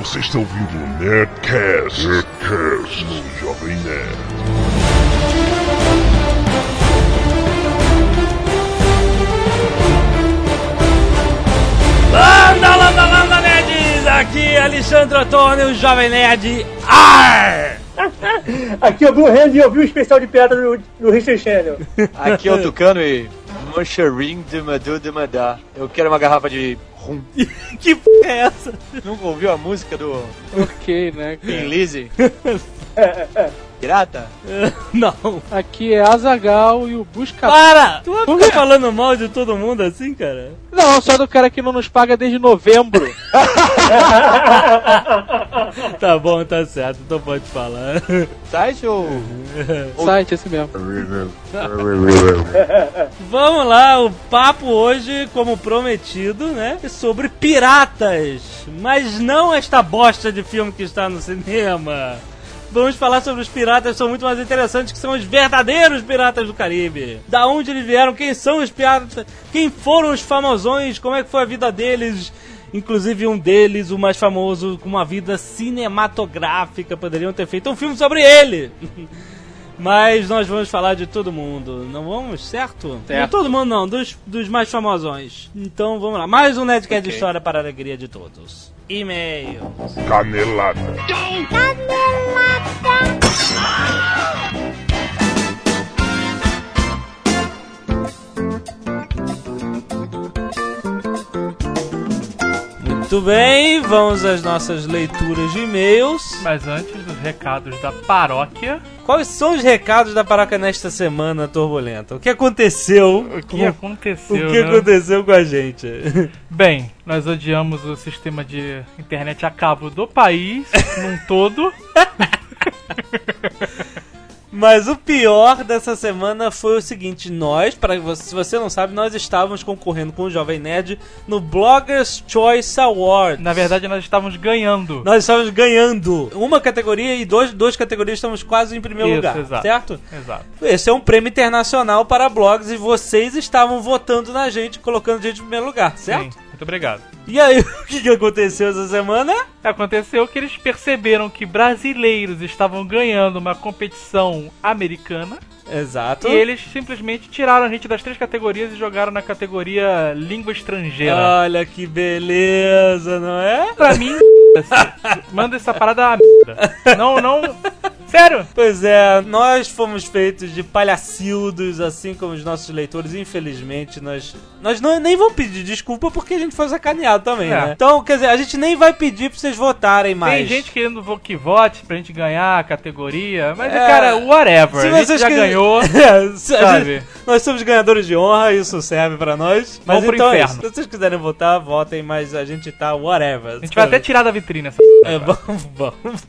Você está ouvindo o Nerdcast, Nerdcast no Jovem Nerd. Landa, landa, landa, nerds! Aqui é Alexandre Antônio, o Jovem Nerd. Ar! Aqui é o Blue Hand e eu vi o especial de piada no, no History Channel. Aqui é o Tucano e... Mancharim de Madu de Madá. Eu quero uma garrafa de rum. que p é essa? Nunca ouviu a música do Ok, né? Thin Lizzy? Pirata? Não. Aqui é Azagal e o Busca. Para! Tu vai ficar falando mal de todo mundo assim, cara? Não, só do cara que não nos paga desde novembro. Tá bom, tá certo, então pode falar. Site ou... Site, esse mesmo. Vamos lá, o papo hoje, como prometido, né? É sobre piratas. Mas não esta bosta de filme que está no cinema. Vamos falar sobre os piratas que são muito mais interessantes, que são os verdadeiros piratas do Caribe. Da onde eles vieram, quem são os piratas, quem foram os famosões, como é que foi a vida deles. Inclusive um deles, o mais famoso, com uma vida cinematográfica, poderiam ter feito um filme sobre ele. Mas nós vamos falar de todo mundo, não vamos, certo? Certo. Não todo mundo não, dos, dos mais famosões. Então vamos lá, mais um Nerdcast de História para a alegria de todos. E-mail. Canelada. Muito bem, vamos às nossas leituras de e-mails. Mas antes dos recados da paróquia, Quais são os recados da paróquia nesta semana turbulenta? O que aconteceu? o que com- aconteceu? o que né? aconteceu com a gente? Bem, nós odiamos o sistema de internet a cabo do país num todo. Mas o pior dessa semana foi o seguinte: nós, para você, se você não sabe, nós estávamos concorrendo com o Jovem Nerd no Bloggers Choice Award. Na verdade, nós estávamos ganhando. Nós estávamos ganhando uma categoria e dois, duas categorias estamos quase em primeiro Isso, lugar, exato. certo? Exato. Esse é um prêmio internacional para blogs e vocês estavam votando na gente, colocando a gente em primeiro lugar, certo? Sim, muito obrigado. E aí, o que, que aconteceu essa semana? Aconteceu que eles perceberam que brasileiros estavam ganhando uma competição americana Exato. e eles simplesmente tiraram a gente das três categorias e jogaram na categoria língua estrangeira. Olha que beleza, não é? Pra mim, assim, manda essa parada a merda. Não, não. Sério? Pois é, nós fomos feitos de palhacildos, assim como os nossos leitores. Infelizmente, nós, nós não, nem vamos pedir desculpa porque a gente foi sacaneado também, É. né? Então, quer dizer, a gente nem vai pedir pra vocês votarem mais. Tem gente querendo que vote pra gente ganhar a categoria, mas, É. cara, whatever. Se a gente já quiserem- ganhou. É, sabe? nós somos ganhadores de honra, isso serve pra nós. Mas Vamos então é. Se vocês quiserem votar, votem, mas a gente tá whatever. A gente vai até tirar da vitrine essa. É, vamos, vamos.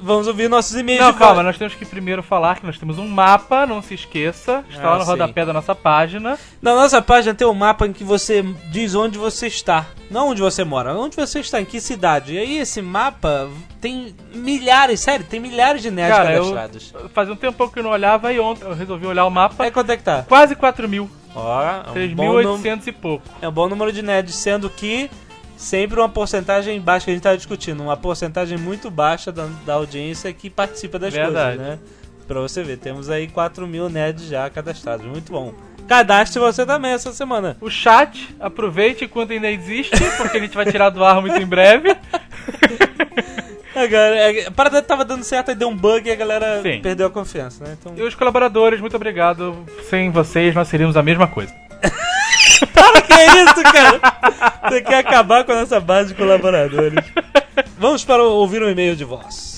vamos ouvir nossos e-mails. Não, calma, nós temos que primeiro falar que nós temos um mapa, não se esqueça. Está Ah, lá no sim. rodapé da nossa página. Na nossa página tem um mapa em que você diz onde você está. Não onde você mora, onde você está, em que cidade. E aí esse mapa tem milhares, sério, tem milhares de nerds Cara, eu cadastrados. fazia um tempo que eu não olhava e ontem eu resolvi olhar o mapa. É quanto é que tá? Quase 4 mil. Ó, é um, bom num- 3.800 e pouco. é um bom número de nerds, sendo que sempre uma porcentagem baixa que a gente estava discutindo. Uma porcentagem muito baixa da, da audiência que participa das Verdade. coisas, né? Pra você ver, temos aí 4 mil nerds já cadastrados. Muito bom. Cadastre você também essa semana. O chat, aproveite enquanto ainda existe, porque a gente vai tirar do ar muito em breve. Agora, é, a parada tava dando certo, aí deu um bug e a galera Sim. perdeu a confiança, né? Então, E os colaboradores, muito obrigado. Sem vocês, nós seríamos a mesma coisa. que é isso, cara? Você quer acabar com a nossa base de colaboradores. Vamos para ouvir um e-mail de voz.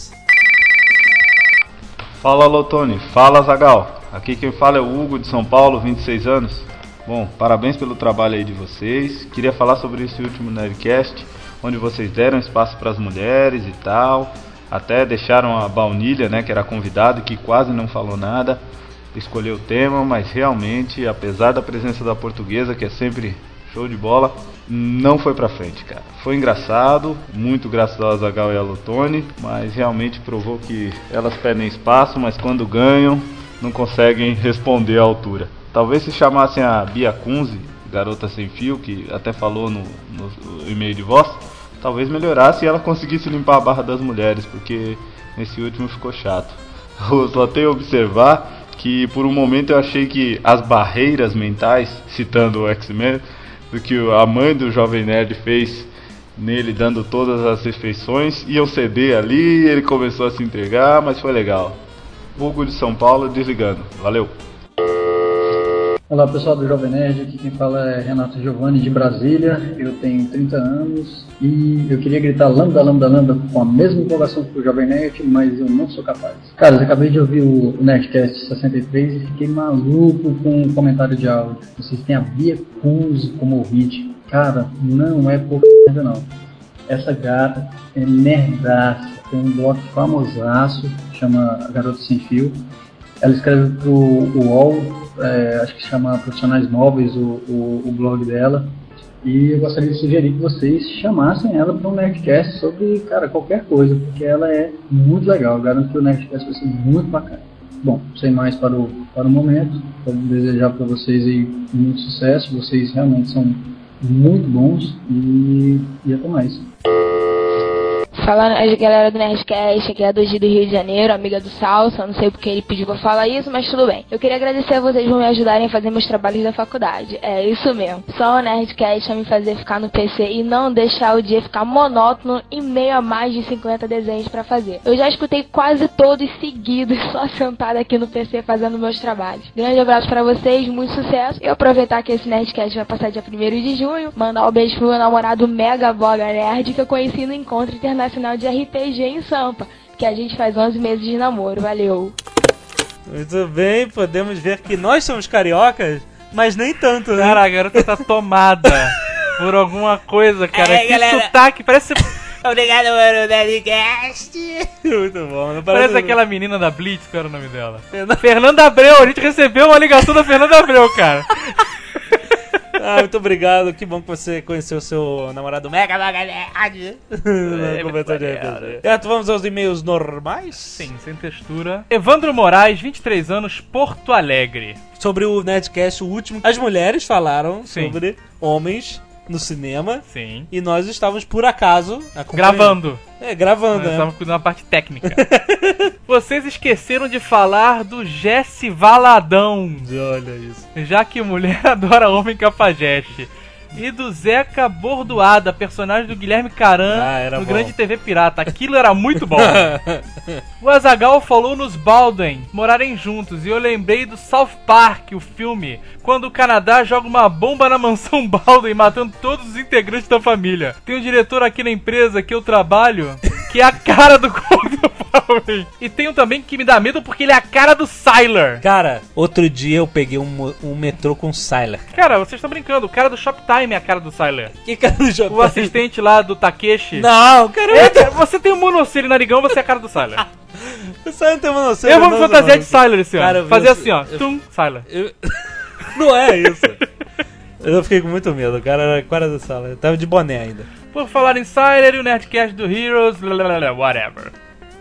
Fala Lotone, fala Zagal. Aqui quem fala é o Hugo de São Paulo, 26 anos. Bom, parabéns pelo trabalho aí de vocês. Queria falar sobre esse último Nerdcast, onde vocês deram espaço para as mulheres e tal. Até deixaram a Baunilha, né, que era convidado e que quase não falou nada, escolher o tema, mas realmente, apesar da presença da portuguesa, que é sempre show de bola, não foi pra frente, cara. Foi engraçado, muito graças ao Azagal e a Lotone, mas realmente provou que elas pedem espaço, mas quando ganham, não conseguem responder à altura. Talvez se chamassem a Bia Kunze, garota sem fio, que até falou no, no e-mail de voz, talvez melhorasse e ela conseguisse limpar a barra das mulheres, porque nesse último ficou chato. Eu só tenho a observar que por um momento eu achei que as barreiras mentais, citando o X-Men, do que a mãe do Jovem Nerd fez nele, dando todas as refeições, iam ceder ali, ele começou a se entregar, mas foi legal. Hugo de São Paulo desligando. Valeu! Olá pessoal do Jovem Nerd, aqui quem fala é Renato Giovanni de Brasília, eu tenho 30 anos e eu queria gritar lambda, lambda, lambda com a mesma empolgação que o Jovem Nerd, mas eu não sou capaz. Cara, eu acabei de ouvir o Nerdcast 63 e fiquei maluco com o comentário de áudio. Vocês têm a Bia Kunz como ouvinte. Cara, não é merda não. Essa gata é nerdaça, tem um blog famosaço, chama Garoto Sem Fio. Ela escreve pro UOL é, acho que chama Profissionais Móveis, o, o, o, blog dela. E eu gostaria de sugerir que vocês chamassem ela para um Nerdcast sobre, cara, qualquer coisa, porque ela é muito legal. Eu garanto que o Nerdcast vai ser muito bacana. Bom, sem mais para o, para o momento, quero desejar para vocês aí muito sucesso. Vocês realmente são muito bons e, e até mais. Fala a galera do Nerdcast, aqui é a Doji do Rio de Janeiro, amiga do Salsa, não sei porque ele pediu pra falar isso, mas tudo bem. Eu queria agradecer a vocês por me ajudarem a fazer meus trabalhos da faculdade. É isso mesmo. Só o Nerdcast a me fazer ficar no PC e não deixar o dia ficar monótono em meio a mais de 50 desenhos para fazer. Eu já escutei quase todos seguidos, só sentada aqui no PC fazendo meus trabalhos. Grande abraço para vocês, muito sucesso. E aproveitar que esse Nerdcast vai passar dia 1 de junho, mandar um beijo pro meu namorado Mega Boga Nerd que eu conheci no encontro internacional Internacional de RPG em Sampa, que a gente faz 11 meses de namoro. Valeu! Muito bem, podemos ver que nós somos cariocas, mas nem tanto, né? Cara, a garota tá tomada por alguma coisa, cara. É, que galera... sotaque, parece... Obrigado pelo Nerdcast. Muito bom. Não parece... parece aquela menina da Blitz, qual era o nome dela? Fernanda Abreu. A gente recebeu uma ligação da Fernanda Abreu, cara. Ah, muito obrigado. Que bom que você conheceu o seu namorado Mega Magalhães. É, comentário de RPG. Certo, vamos aos e-mails normais? Sim, sem textura. Evandro Moraes, 23 anos, Porto Alegre. Sobre o Nerdcast, o último, as mulheres falaram Sim. sobre homens no cinema. Sim. E nós estávamos, por acaso, gravando. É, gravando, nós né? Estávamos cuidando da parte técnica. Vocês esqueceram de falar do Jesse Valadão. Olha isso. Já que mulher adora homem capajeste e do Zeca Bordoada, personagem do Guilherme Caran ah, no bom. Grande TV Pirata. Aquilo era muito bom. o Azagal falou nos Baldwin morarem juntos e eu lembrei do South Park, o filme, quando o Canadá joga uma bomba na mansão Baldwin matando todos os integrantes da família. Tem um diretor aqui na empresa que eu trabalho que é a cara do Gordon Baldwin. E tem um também que me dá medo porque ele é a cara do Sylar. Cara, outro dia eu peguei um, um metrô com o Sylar. Cara, vocês estão brincando. O cara do Shoptime é a cara do Sylar. Que cara do Shoptime? O assistente lá do Takeshi. Não, cara. É, você tem um monocelho narigão, você é a cara do Sylar. o tem um monocelho. Eu vou me fantasiar de Sylar esse ano. Fazer assim, ó. Eu... Tum. Eu... Não é isso. Eu fiquei com muito medo, o cara era cara do. Eu tava de boné ainda. Por falar em Sylar e o Nerdcast do Heroes, whatever.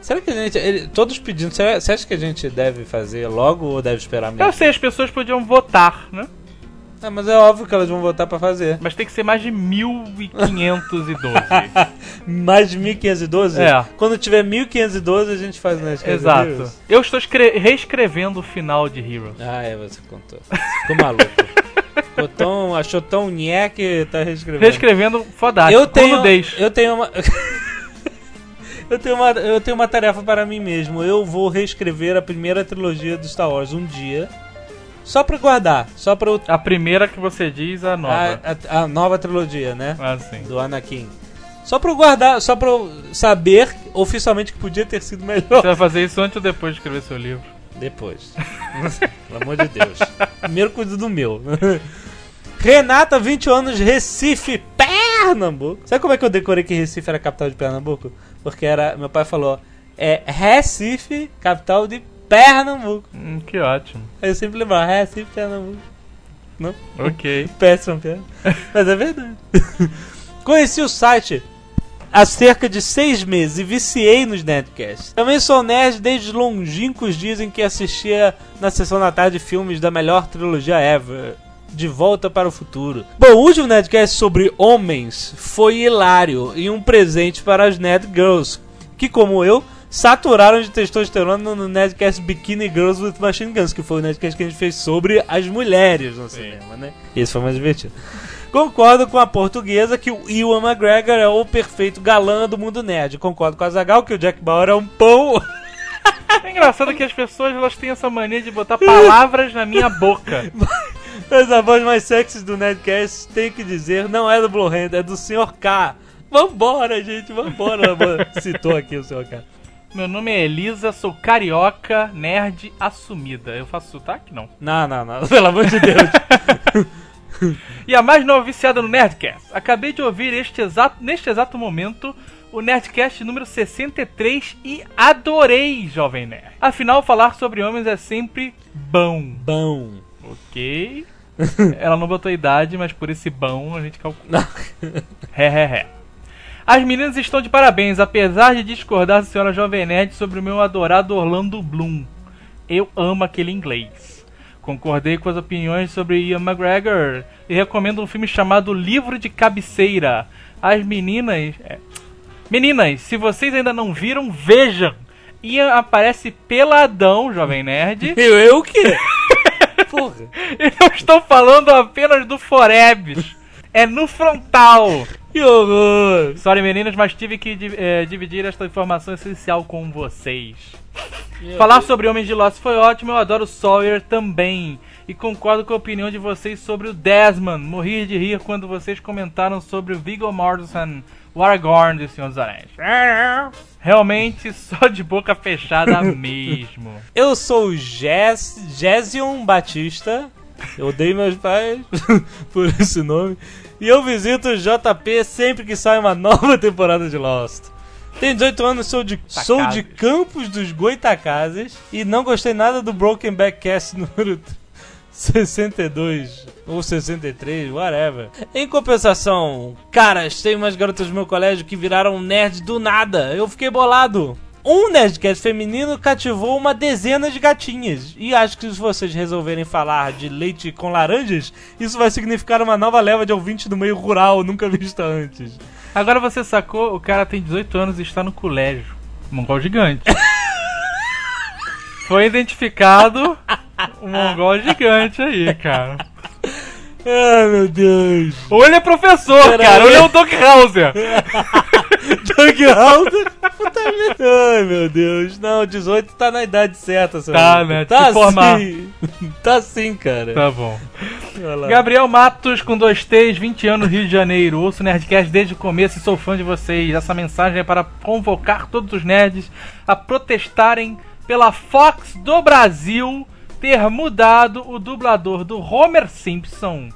Será que a gente. Ele, todos pedindo. Você acha que a gente deve fazer logo ou deve esperar mesmo? Eu sei, as pessoas podiam votar, né? É, mas é óbvio que elas vão votar pra fazer. Mas tem que ser mais de 1512. mais de 1512? É. Quando tiver 1512 a gente faz o Nerdcast Exato. Eu estou reescrevendo o final de Heroes. Ah, é, você contou. Ficou maluco. Ficou tão, achou tão nhé que tá reescrevendo. Reescrevendo fodástico. Eu tenho, eu tenho uma... eu, tenho uma, eu tenho uma tarefa para mim mesmo. Eu vou reescrever a primeira trilogia do Star Wars um dia. Só pra guardar. Só pra. A primeira que você diz, a nova. A, a, a nova trilogia, né? Ah, sim. Do Anakin. Só pra eu guardar, só pra eu saber oficialmente que podia ter sido melhor. Você vai fazer isso antes ou depois de escrever seu livro? Depois. Pelo amor de Deus. Primeiro cuido do meu. Renata, 20 anos, Recife, Pernambuco. Sabe como é que eu decorei que Recife era a capital de Pernambuco? Porque era. Meu pai falou. É Recife, capital de Pernambuco. Hum, que ótimo. Eu sempre lembrava, Recife, Pernambuco. Não? Ok. Péssimo piada. Mas é verdade. Conheci o site há cerca de seis meses e viciei nos Nerdcasts. Também sou nerd desde os longínquos dias em que assistia na sessão da tarde filmes da melhor trilogia ever De Volta para o Futuro. Bom, o último Nerdcast sobre homens foi hilário e um presente para as Nerd Girls, que como eu, saturaram de testosterona no Nerdcast Bikini Girls with Machine Guns, que foi o Nerdcast que a gente fez sobre as mulheres no cinema, né? Esse foi mais divertido. Concordo com a portuguesa que o Ewan McGregor é o perfeito galã do mundo nerd. Concordo com a Zagal que o Jack Bauer é um pão. É engraçado que as pessoas elas têm essa mania de botar palavras na minha boca. Mas a voz mais sexy do Nerdcast, tem que dizer, não é do Blue Hand, é do Sr. K. Vambora, gente, vambora. Citou aqui o Sr. K. Meu nome é Elisa, sou carioca, nerd assumida. Eu faço sotaque? Não. Não, não, não. Pelo amor de Deus. e a mais nova viciada no Nerdcast. Acabei de ouvir este exato, neste exato momento o Nerdcast número 63 e adorei, Jovem Nerd. Afinal, falar sobre homens é sempre bom. Bom. Ok. Ela não botou idade, mas por esse bom a gente calcula. Ré, ré, ré. As meninas estão de parabéns, apesar de discordar da senhora Jovem Nerd sobre o meu adorado Orlando Bloom. Eu amo aquele inglês. Concordei com as opiniões sobre Ian McGregor e recomendo um filme chamado Livro de Cabeceira. As meninas. É... Meninas, se vocês ainda não viram, vejam! Ian aparece peladão, Jovem Nerd. Eu, eu o quê? Porra. Eu estou falando apenas do Forebs. É no frontal. Que horror! Sorry, meninas, mas tive que é, dividir esta informação essencial com vocês. Falar sobre Homens de Lost foi ótimo, eu adoro Sawyer também. E concordo com a opinião de vocês sobre o Desmond. Morri de rir quando vocês comentaram sobre o Viggo Mortensen, o Aragorn de Senhor dos Anéis. Realmente só de boca fechada mesmo. Eu sou o Jess, Jésion Batista. Eu odeio meus pais por esse nome. E eu visito o JP sempre que sai uma nova temporada de Lost. Tenho 18 anos, sou de, sou de Campos dos Goitacazes e não gostei nada do Broken Back Cast número 62 ou 63, whatever. Em compensação, caras, tem umas garotas do meu colégio que viraram nerd do nada. Eu fiquei bolado. Um Nerdcast feminino cativou uma dezena de gatinhas. E acho que se vocês resolverem falar de leite com laranjas, isso vai significar uma nova leva de ouvintes do meio rural, nunca vista antes. Agora você sacou, o cara tem 18 anos e está no colégio. Mongol gigante. Foi identificado um mongol gigante aí, cara. Ai, meu Deus. Ou ele é professor, cara, ou ele é o Doc Hauser. Doug Hauser? Puta Ai, meu Deus. Não, 18 tá na idade certa, seu Tá, amigo. né? Tá sim. tá sim, cara. Tá bom. Gabriel Matos, com dois T's, 20 anos, Rio de Janeiro. Ouço Nerdcast desde o começo e sou fã de vocês. Essa mensagem é para convocar todos os nerds a protestarem pela Fox do Brasil ter mudado o dublador do Homer Simpson,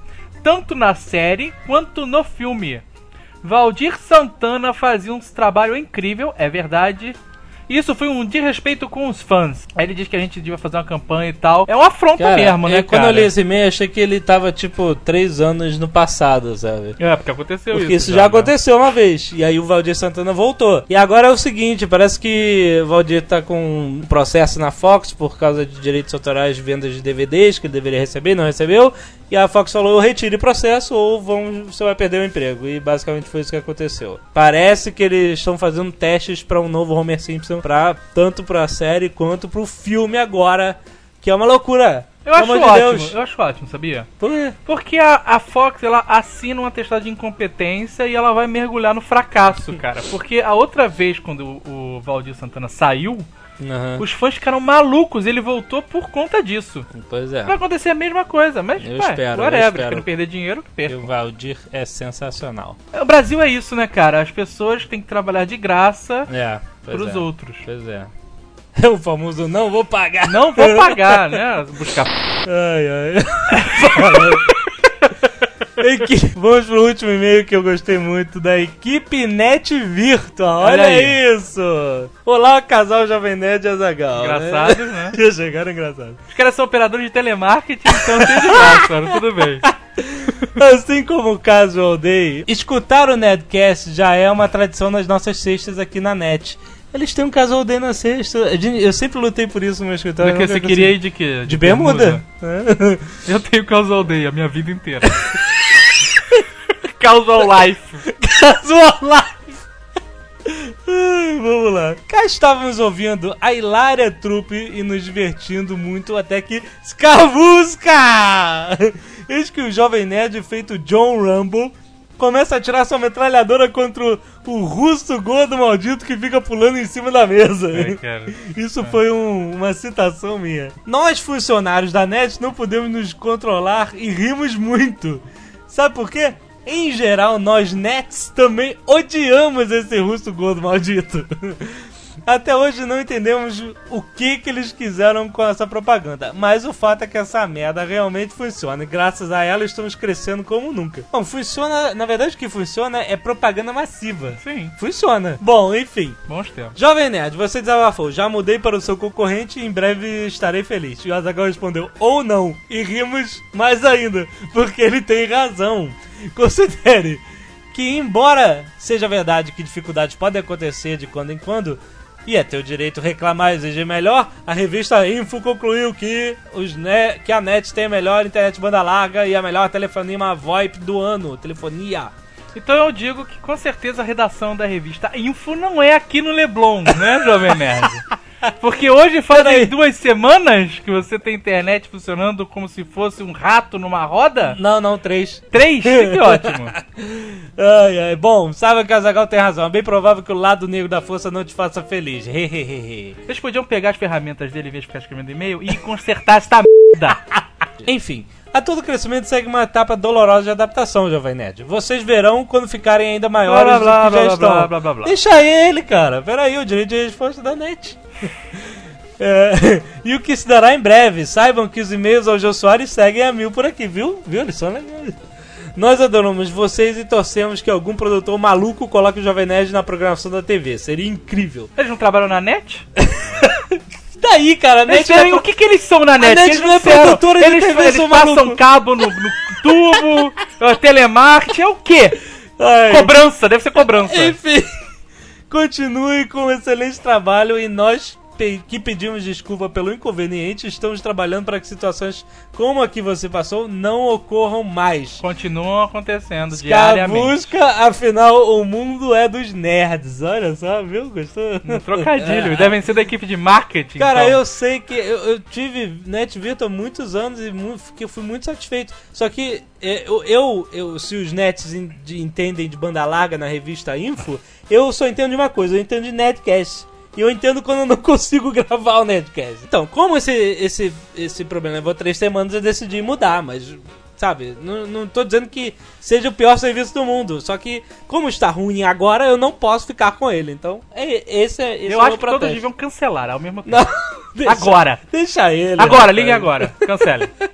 tanto na série quanto no filme. Valdir Santana fazia um trabalho incrível, é verdade. Isso foi um desrespeito com os fãs. Aí ele diz que a gente devia fazer uma campanha e tal. É uma afronta cara, mesmo, né, é, Quando eu li esse e-mail, achei que ele tava, tipo, três anos no passado, sabe? É, porque aconteceu porque isso. isso já, já né? aconteceu uma vez. E aí o Valdir Santana voltou. E agora é o seguinte, parece que o Valdir tá com um processo na Fox por causa de direitos autorais de vendas de DVDs que ele deveria receber, não recebeu. E a Fox falou: eu retire o processo ou você vai perder o emprego. E basicamente foi isso que aconteceu. Parece que eles estão fazendo testes para um novo Homer Simpson, pra, tanto para a série quanto para o filme agora, que é uma loucura. Eu acho de ótimo, Deus. eu acho ótimo, sabia? Por quê? Porque a, a Fox, ela assina um atestado de incompetência e ela vai mergulhar no fracasso, cara. Porque a outra vez, quando o, o Valdir Santana saiu, Uhum. Os fãs ficaram malucos, ele voltou por conta disso. Pois é. Vai acontecer a mesma coisa, mas eu ué, espero, whatever, eu espero. não perder dinheiro, perca. O Valdir é sensacional. O Brasil é isso, né, cara? As pessoas têm que trabalhar de graça é, pros é. outros. Pois é. É o famoso não vou pagar. Não vou pagar, né? Buscar. Ai, ai. Vamos pro último e-mail que eu gostei muito da equipe Net Virtual. Olha, Olha isso! Olá, casal Jovem Nerd e Azagal. Engraçado, né? né? Já chegaram engraçados. Os caras são operadores de telemarketing, então tem de graça, tudo bem. Assim como o Casual Day, escutar o Nedcast já é uma tradição nas nossas cestas aqui na net. Eles têm um casal D na sexta. Eu sempre lutei por isso no meu escritório. Porque você queria ir de quê? De, de bermuda? bermuda. É. Eu tenho casual day a minha vida inteira. casual life. Casual life. Vamos lá. Cá estávamos ouvindo a hilária trupe e nos divertindo muito até que Skavusca! Eis que o jovem nerd feito John Rumble começa a tirar sua metralhadora contra o, o russo gordo maldito que fica pulando em cima da mesa. É, Isso é. foi um, uma citação minha. Nós, funcionários da NET, não podemos nos controlar e rimos muito. Sabe por quê? Em geral, nós nets também odiamos esse russo gordo maldito. Até hoje não entendemos o que, que eles quiseram com essa propaganda, mas o fato é que essa merda realmente funciona e graças a ela estamos crescendo como nunca. Bom, funciona, na verdade o que funciona é propaganda massiva. Sim. Funciona. Bom, enfim. Bons tempos. Jovem Nerd, você desabafou, já mudei para o seu concorrente e em breve estarei feliz. E o Azaghal respondeu, ou não, e rimos mais ainda, porque ele tem razão. Considere que, embora seja verdade que dificuldades podem acontecer de quando em quando, e é teu direito reclamar e exigir melhor, a revista Info concluiu que, os ne que a NET tem a melhor internet banda larga e a melhor telefonia VoIP do ano. Telefonia. Então eu digo que com certeza a redação da revista Info não é aqui no Leblon, né, Jovem Nerd? Porque hoje fazem duas semanas que você tem internet funcionando como se fosse um rato numa roda? Não, não, três. Três? Que ótimo. ai, ai. Bom, sabe que o Azagal tem razão. É bem provável que o lado negro da força não te faça feliz. Vocês podiam pegar as ferramentas dele em vez de ficar escrevendo e-mail e consertar esta merda. Enfim, a todo crescimento segue uma etapa dolorosa de adaptação, Jovem Nerd. Vocês verão quando ficarem ainda maiores blá, blá, do que blá, já estão. Blá, blá, blá, Deixa ele, cara. Pera aí, o direito de resposta da NET. É, e o que se dará em breve. Saibam que os e-mails ao Jô Soares seguem a mil por aqui, viu? Viu? Eles são legais. Nós adoramos vocês e torcemos que algum produtor maluco coloque o Jovem Nerd na programação da TV. Seria incrível. Eles não trabalham na net? Daí, cara, net. é... O que, que eles são na net? A net eles não é produtora eles, de TV, eles passam maluco. cabo no, no tubo, telemarketing, é o quê? Ai. Cobrança, deve ser cobrança. Enfim, continue com um excelente trabalho e nós que pedimos desculpa pelo inconveniente. Estamos trabalhando para que situações como a que você passou não ocorram mais. Continuam acontecendo diariamente. busca, afinal, o mundo é dos nerds. Olha só, viu? Gostou? Um trocadilho. Devem ser da equipe de marketing. Cara, então. eu sei que eu, eu tive Net há muitos anos e eu fui muito satisfeito. Só que é, eu, eu, eu se os nets entendem de banda larga na revista Info, eu só entendo de uma coisa, eu entendo de netcast. E eu entendo quando eu não consigo gravar o Nerdcast. Então, como esse, esse, esse problema levou três semanas, eu decidi mudar, mas sabe? Não, não tô dizendo que seja o pior serviço do mundo. Só que, como está ruim agora, eu não posso ficar com ele. Então, é, esse é esse Eu é acho que protesto. todos deviam cancelar ao mesmo tempo. Não, deixa, agora. Deixa ele. Agora, ligue agora. Cancele.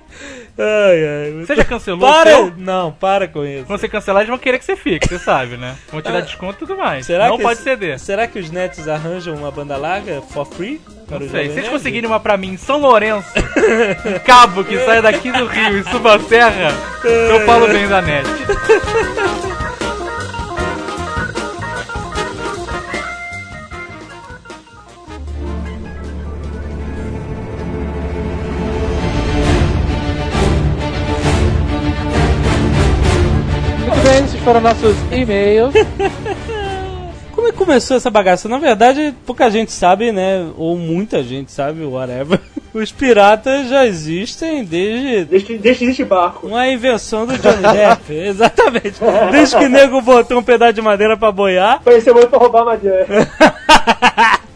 Ai, ai. Você já cancelou para, o seu? Não, para com isso. Quando você cancelar, eles vão querer que você fique, você sabe, né? Vão te dar ah, desconto e tudo mais. Será não pode ceder. Será que os nets arranjam uma banda larga for free? Não sei. Se vocês conseguirem uma pra mim em São Lourenço, um cabo que sai daqui do Rio e suba a serra, eu falo bem da net. foram nossos e-mails. Como é que começou essa bagaça? Na verdade, pouca gente sabe, né? Ou muita gente sabe, whatever. Os piratas já existem desde. Desde, desde existe barco. Uma invenção do Johnny Depp. Exatamente. Desde que o nego botou um pedaço de madeira pra boiar. Conheceu muito pra roubar madeira.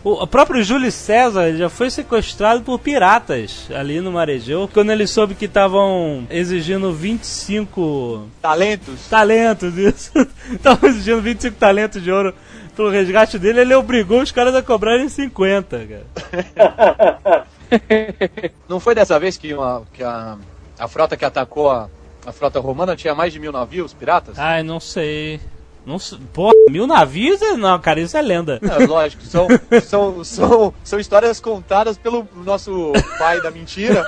O próprio Júlio César já foi sequestrado por piratas ali no Marejão, quando ele soube que estavam exigindo 25 talentos. Talentos, isso. Estavam exigindo 25 talentos de ouro pelo resgate dele, ele obrigou os caras a cobrarem 50, cara. Não foi dessa vez que, uma, que a, a frota que atacou a, a frota romana tinha mais de mil navios piratas? Ai, não sei. Não, porra, mil navios? Não, cara, isso é lenda. É, lógico, são, são, são, são histórias contadas pelo nosso pai da mentira.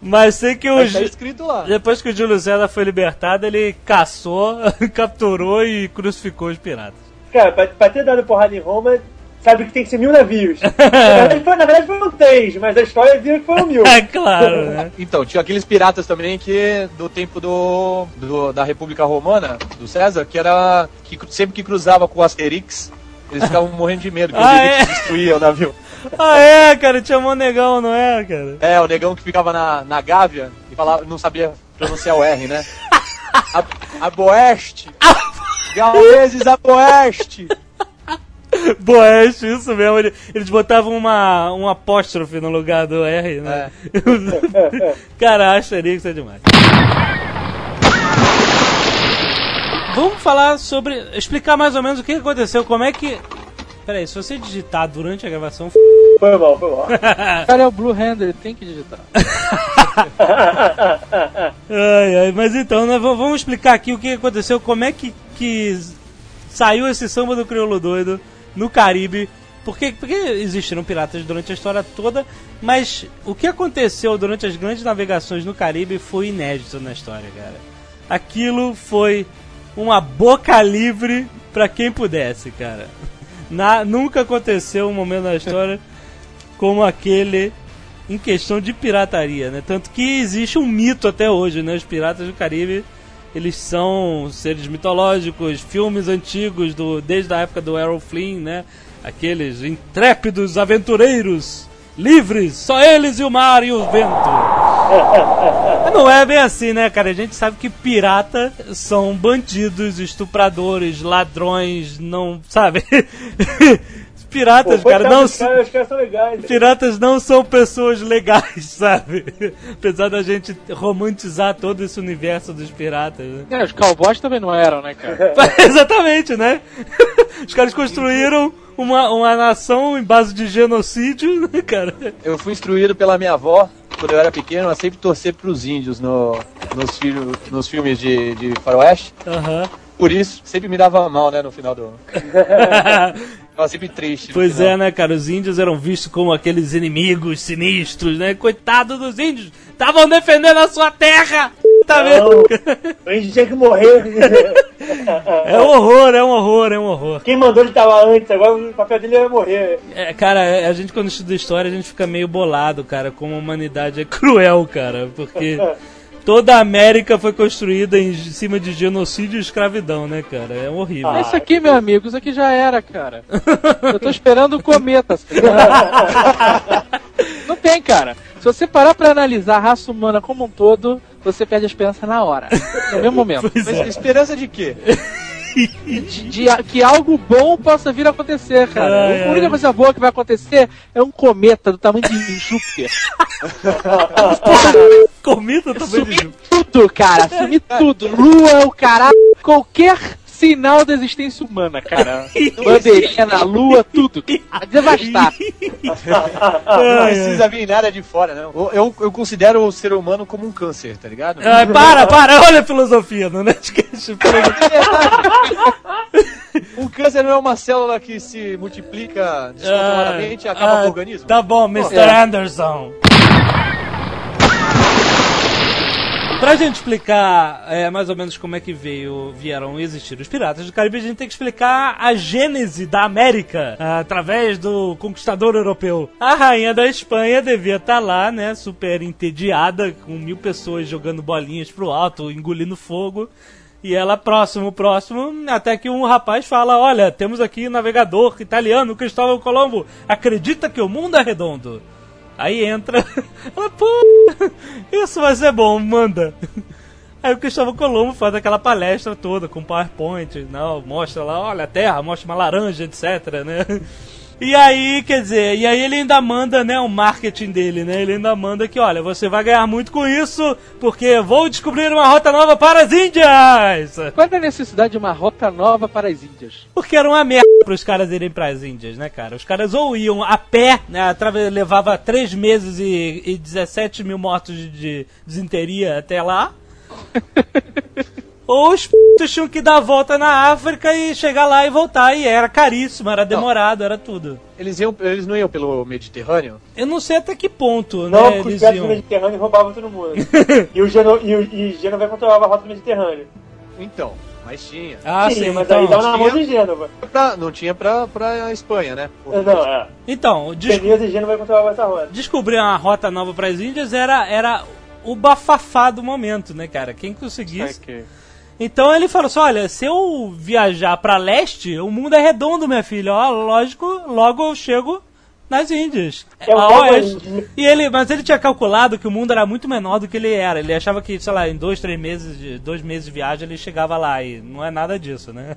Mas sei que o. Tá escrito lá. Depois que o Júlio César foi libertado, ele caçou, capturou e crucificou os piratas. cara, pra, pra ter dado porrada em Roma, sabe que tem que ser mil navios. na, verdade, foi- na verdade foram três, mas a história dizia que foram mil. É claro, né? Então, tinha aqueles piratas também que do tempo do, do- da República Romana, do César, que era que sempre que cruzava com o Asterix, eles ficavam morrendo de medo que Ah, o é? Asterix destruía o navio. Ah, é, cara, tinha mó negão, não é, cara? É, o negão que ficava na, na Gávea e falava, não sabia pronunciar o R, né? A, a Boeste! Gauleses a Boeste! Boeste, isso mesmo. ele- Eles botavam uma, um apóstrofe no lugar do R, né? Cara, Asterix é demais. Vamos falar sobre. explicar mais ou menos o que aconteceu, como é que. Peraí, se você digitar durante a gravação. f- Foi mal, foi mal. Cara é o Blue Hander, ele tem que digitar. Ai, ai, mas então, né, vamos explicar aqui o que aconteceu, como é que, que saiu esse samba do crioulo doido no Caribe. Porque, porque existiram piratas durante a história toda, mas o que aconteceu durante as grandes navegações no Caribe foi inédito na história, cara. Aquilo foi uma boca livre pra quem pudesse, cara. Na- nunca aconteceu um momento na história como aquele em questão de pirataria, né? Tanto que existe um mito até hoje, né? Os piratas do Caribe, eles são seres mitológicos, filmes antigos do desde a época do Errol Flynn, né? Aqueles intrépidos aventureiros livres, só eles e o mar e o vento. Não é bem assim, né, cara? A gente sabe que pirata são bandidos, estupradores, ladrões, não, sabe? Piratas, Pô, cara, não dos caras, os caras são legais. né? Piratas não são pessoas legais, sabe? Apesar da gente romantizar todo esse universo dos piratas. Né? É, os cowboys também não eram, né, cara? Exatamente, né? Os caras construíram uma, uma nação em base de genocídio, né, cara? Eu fui instruído pela minha avó, quando eu era pequeno, a sempre torcer pros índios no, nos, fil- nos filmes de, de faroeste. Aham. Por isso, sempre me dava mal, né, no final do... Tava sempre triste. Pois final. é, né, cara? Os índios eram vistos como aqueles inimigos sinistros, né? Coitado dos índios! Estavam defendendo a sua terra! Tá vendo? Não, a gente tinha que morrer. É um horror, é um horror, é um horror. Quem mandou ele tava antes, agora o papel dele é morrer. É, cara, a gente quando estuda história, a gente fica meio bolado, cara, como a humanidade é cruel, cara, porque toda a América foi construída em cima de genocídio e escravidão, né, cara? É horrível. Mas Isso aqui, meu amigo, isso aqui já era, cara. Eu tô esperando o cometa. sabe? Não tem, cara. Se você parar pra analisar a raça humana como um todo, você perde a esperança na hora. No mesmo momento. Pois Mas é. esperança de quê? De, de- que algo bom possa vir a acontecer, cara. Ai, a única ai. coisa boa que vai acontecer é um cometa do tamanho de Júpiter. Comida também de Sumir tudo, cara. Sumir tudo. Lua, o caralho. Qualquer sinal da existência humana, cara. Bandeirinha na lua, tudo. Vai devastar. Não precisa vir nada de fora, não. Eu, eu, eu considero o ser humano como um câncer, tá ligado? Ai, para, para, olha a filosofia no Nerdcast. Um câncer não é uma célula que se multiplica descontroladamente e acaba Ah, com o organismo? Tá bom, Mr. É. Anderson. Pra gente explicar é, mais ou menos como é que veio, vieram existir os piratas do Caribe, a gente tem que explicar a gênese da América através do conquistador europeu. A rainha da Espanha devia estar lá, né, super entediada, com mil pessoas jogando bolinhas pro alto, engolindo fogo. E ela próximo, próximo, até que um rapaz fala: Olha, temos aqui um navegador italiano, Cristóvão Colombo, acredita que o mundo é redondo. Aí entra, ela, pô, isso vai ser bom, manda. Aí o Cristóvão Colombo faz aquela palestra toda com PowerPoint, não, mostra lá, olha a Terra, mostra uma laranja, etc, né? E aí, quer dizer, e aí ele ainda manda, né, o marketing dele, né? Ele ainda manda que, olha, você vai ganhar muito com isso, porque vou descobrir uma rota nova para as Índias! Qual é a necessidade de uma rota nova para as Índias? Porque era uma merda pros caras irem pras Índias, né, cara? Os caras ou iam a pé, né, levava 3 meses e, e 17 mil mortos de, de desinteria até lá. Ou os p***os tinham que dar a volta na África e chegar lá e voltar. E era caríssimo, era demorado, era tudo. Eles, iam, eles não iam pelo Mediterrâneo? Eu não sei até que ponto, Não, né, os eles do iam. Mediterrâneo roubavam todo mundo. e o Geno, e, o- e Genoveva controlava a rota do Mediterrâneo. Então, mas tinha. Ah, sim, sim, mas então, aí dá na mão de Gênova. Pra- não tinha pra, pra Espanha, né? Não, é. então des e Gênova vai controlar essa rota. descobrir uma rota nova para as Índias era, era o bafafá do momento, né, cara? Quem conseguisse. Ok. Então ele falou assim: olha, se eu viajar para leste, o mundo é redondo, minha filha. Ó, lógico, logo eu chego nas Índias. É. Índia. E ele, mas ele tinha calculado que o mundo era muito menor do que ele era. Ele achava que, sei lá, em dois, três meses, dois meses de viagem ele chegava lá. E não é nada disso, né?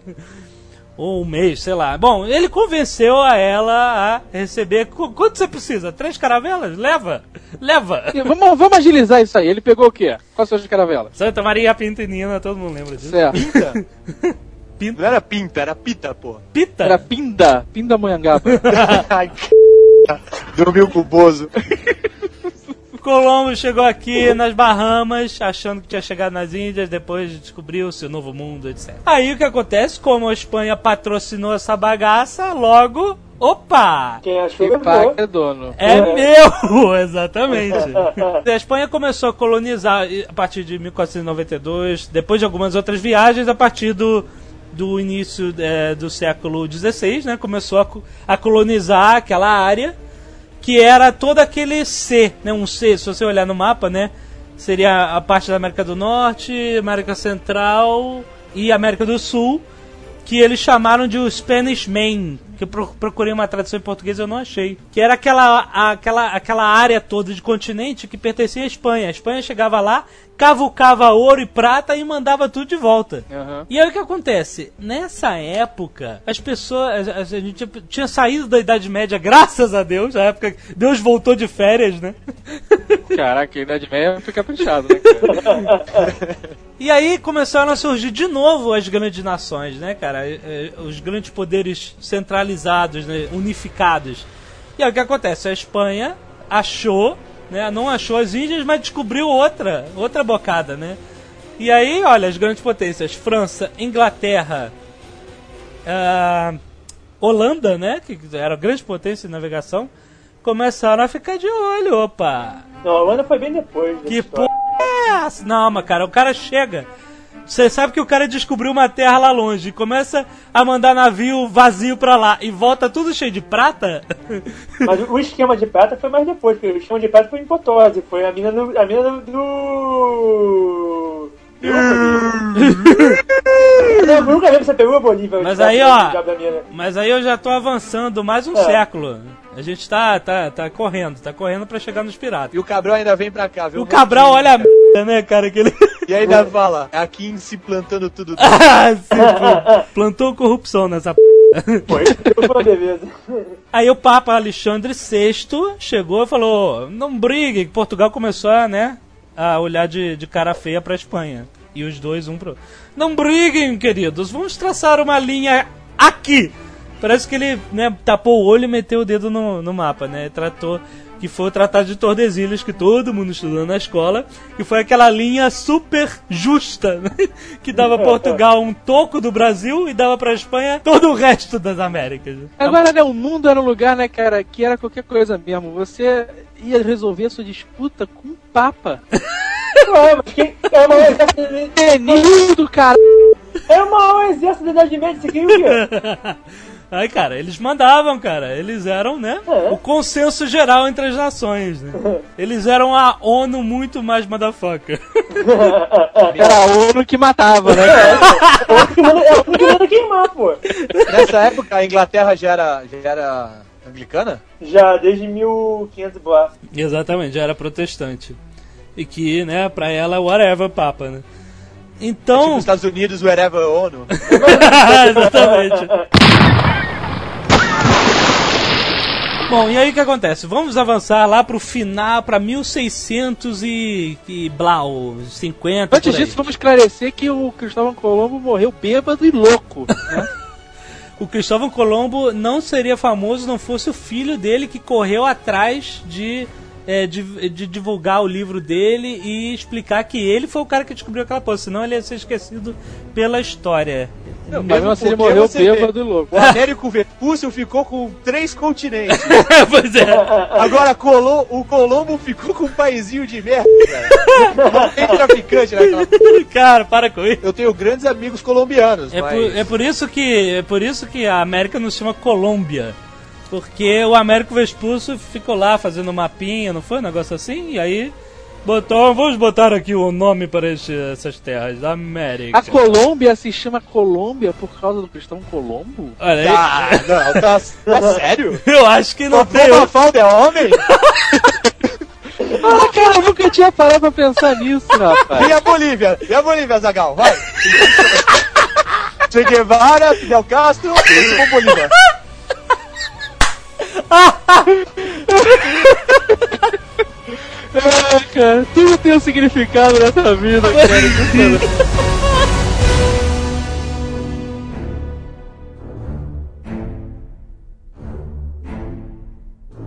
Ou um mês, sei lá. Bom, ele convenceu a ela a receber. Qu- Quanto você precisa? Três caravelas? Leva! Leva! Vamos, vamos agilizar isso aí. Ele pegou o quê? Quais são as caravelas? Santa Maria Pinta e Nina, todo mundo lembra disso. Certo. Pinta? Pinta. Não era pinta, era pita, pô. Pita! Era Pinda. Pinda Monhangaba. Ai, Dormiu com o Bozo. Colombo chegou aqui nas Bahamas, achando que tinha chegado nas Índias, depois descobriu seu novo mundo, etc. Aí o que acontece? Como a Espanha patrocinou essa bagaça, logo. Opa! Quem achou que paga é dono. É meu! Exatamente. A Espanha começou a colonizar a partir de 1492, depois de algumas outras viagens, a partir do, do início é, do século XVI, né? Começou a, a colonizar aquela área que era todo aquele C, né? Um C, se você olhar no mapa, né? Seria a parte da América do Norte, América Central e América do Sul, que eles chamaram de Spanish Main, que eu pro- procurei uma tradução em português eu não achei. Que era aquela, aquela, aquela área toda de continente que pertencia à Espanha. A Espanha chegava lá, cavucava ouro e prata e mandava tudo de volta. Aham. E aí o que acontece? Nessa época, as pessoas. A, a gente tinha saído da Idade Média, graças a Deus, na época que Deus voltou de férias, né? Caraca, a Idade Média fica fechado, né? E aí começaram a surgir de novo as grandes nações, né, cara? Eh, eh, Os grandes poderes centralizados, né? unificados. E aí o que acontece? A Espanha achou, né? Não achou as Índias, mas descobriu outra, outra bocada, né? E aí, olha, as grandes potências, França, Inglaterra, ah, Holanda, né? Que era grande potência de navegação, começaram a ficar de olho, opa! Não, a Holanda foi bem depois. Que história. porra é essa? Não, mas cara, o cara chega. Você sabe que o cara descobriu uma terra lá longe e começa a mandar navio vazio pra lá e volta tudo cheio de prata? Mas o esquema de prata foi mais depois, porque o esquema de prata foi em Potose, foi a mina do. A mina do. do... Eu nunca vi você Bolívia. Mas o aí, diabo- ó. Mas aí eu já tô avançando mais um É. século. A gente tá, tá, tá correndo, tá correndo pra chegar nos piratas. E o Cabral ainda vem pra cá, viu? O Cabral olha a merda, né, cara? Que ele... E ainda fala, é aqui se plantando tudo. Ah, sim, plantou corrupção nessa p. Foi. Aí o Papa Alexandre VI chegou e falou: não brigue, que Portugal começou a, né, a olhar de, de cara feia pra Espanha. E os dois, um pro. Não briguem, queridos, vamos traçar uma linha aqui. Parece que ele né, tapou o olho e meteu o dedo no, no mapa, né? Tratou que foi o Tratado de Tordesilhas que todo mundo estudou na escola, que foi aquela linha super justa, né? que dava a Portugal um toco do Brasil e dava pra Espanha todo o resto das Américas. Agora, né, o mundo era um lugar, né, cara, que era qualquer coisa mesmo. Você ia resolver a sua disputa com o Papa. Ué, mas quem. É o maior exército da- cara. É o maior exército da Idade Média, você queria o quê? Aí, cara, eles mandavam, cara. Eles eram, né? É. O consenso geral entre as nações, né? Eles eram a ONU muito mais motherfucker. Era a ONU que matava, né, cara? É o que manda, é o que manda queimar, pô. Nessa época a Inglaterra já era, já era anglicana? Já, desde 1500 e blá. Exatamente, já era protestante. E que, né, pra ela, whatever, papa, né? Então. Tipo, os Estados Unidos, wherever ONU. Exatamente. Bom, e aí o que acontece? Vamos avançar lá pro final, pra 1600 e, e blau, 50. Antes disso, vamos esclarecer que o Cristóvão Colombo morreu bêbado e louco. Né? O Cristóvão Colombo não seria famoso se não fosse o filho dele que correu atrás de, é, de, de divulgar o livro dele e explicar que ele foi o cara que descobriu aquela coisa, senão ele ia ser esquecido pela história. Não, mas mesmo assim ele morreu bêbado e louco. O Américo Vespuccio ficou com três continentes. pois é. Agora Colom, o Colombo ficou com um paizinho de merda, cara. Não tem traficante naquela... Cara, para com isso. Eu tenho grandes amigos colombianos, É, mas... por, é por isso que é por isso que a América não se chama Colômbia. Porque o Américo Vespúcio ficou lá fazendo mapinha, não foi um negócio assim? E aí botou, vamos botar aqui o nome para este- essas terras, América. A Colômbia se chama Colômbia por causa do cristão Colombo? Olha aí. Ah, não, tá, tá sério? Eu acho que não Não tem. falta é homem? Ah, cara, eu nunca tinha parado pra pensar nisso, rapaz. E a Bolívia? E a Bolívia, Zagal? Vai! Che Guevara, Fidel Castro, e Bolívia. Ah, cara, tudo tem um significado nessa vida, cara.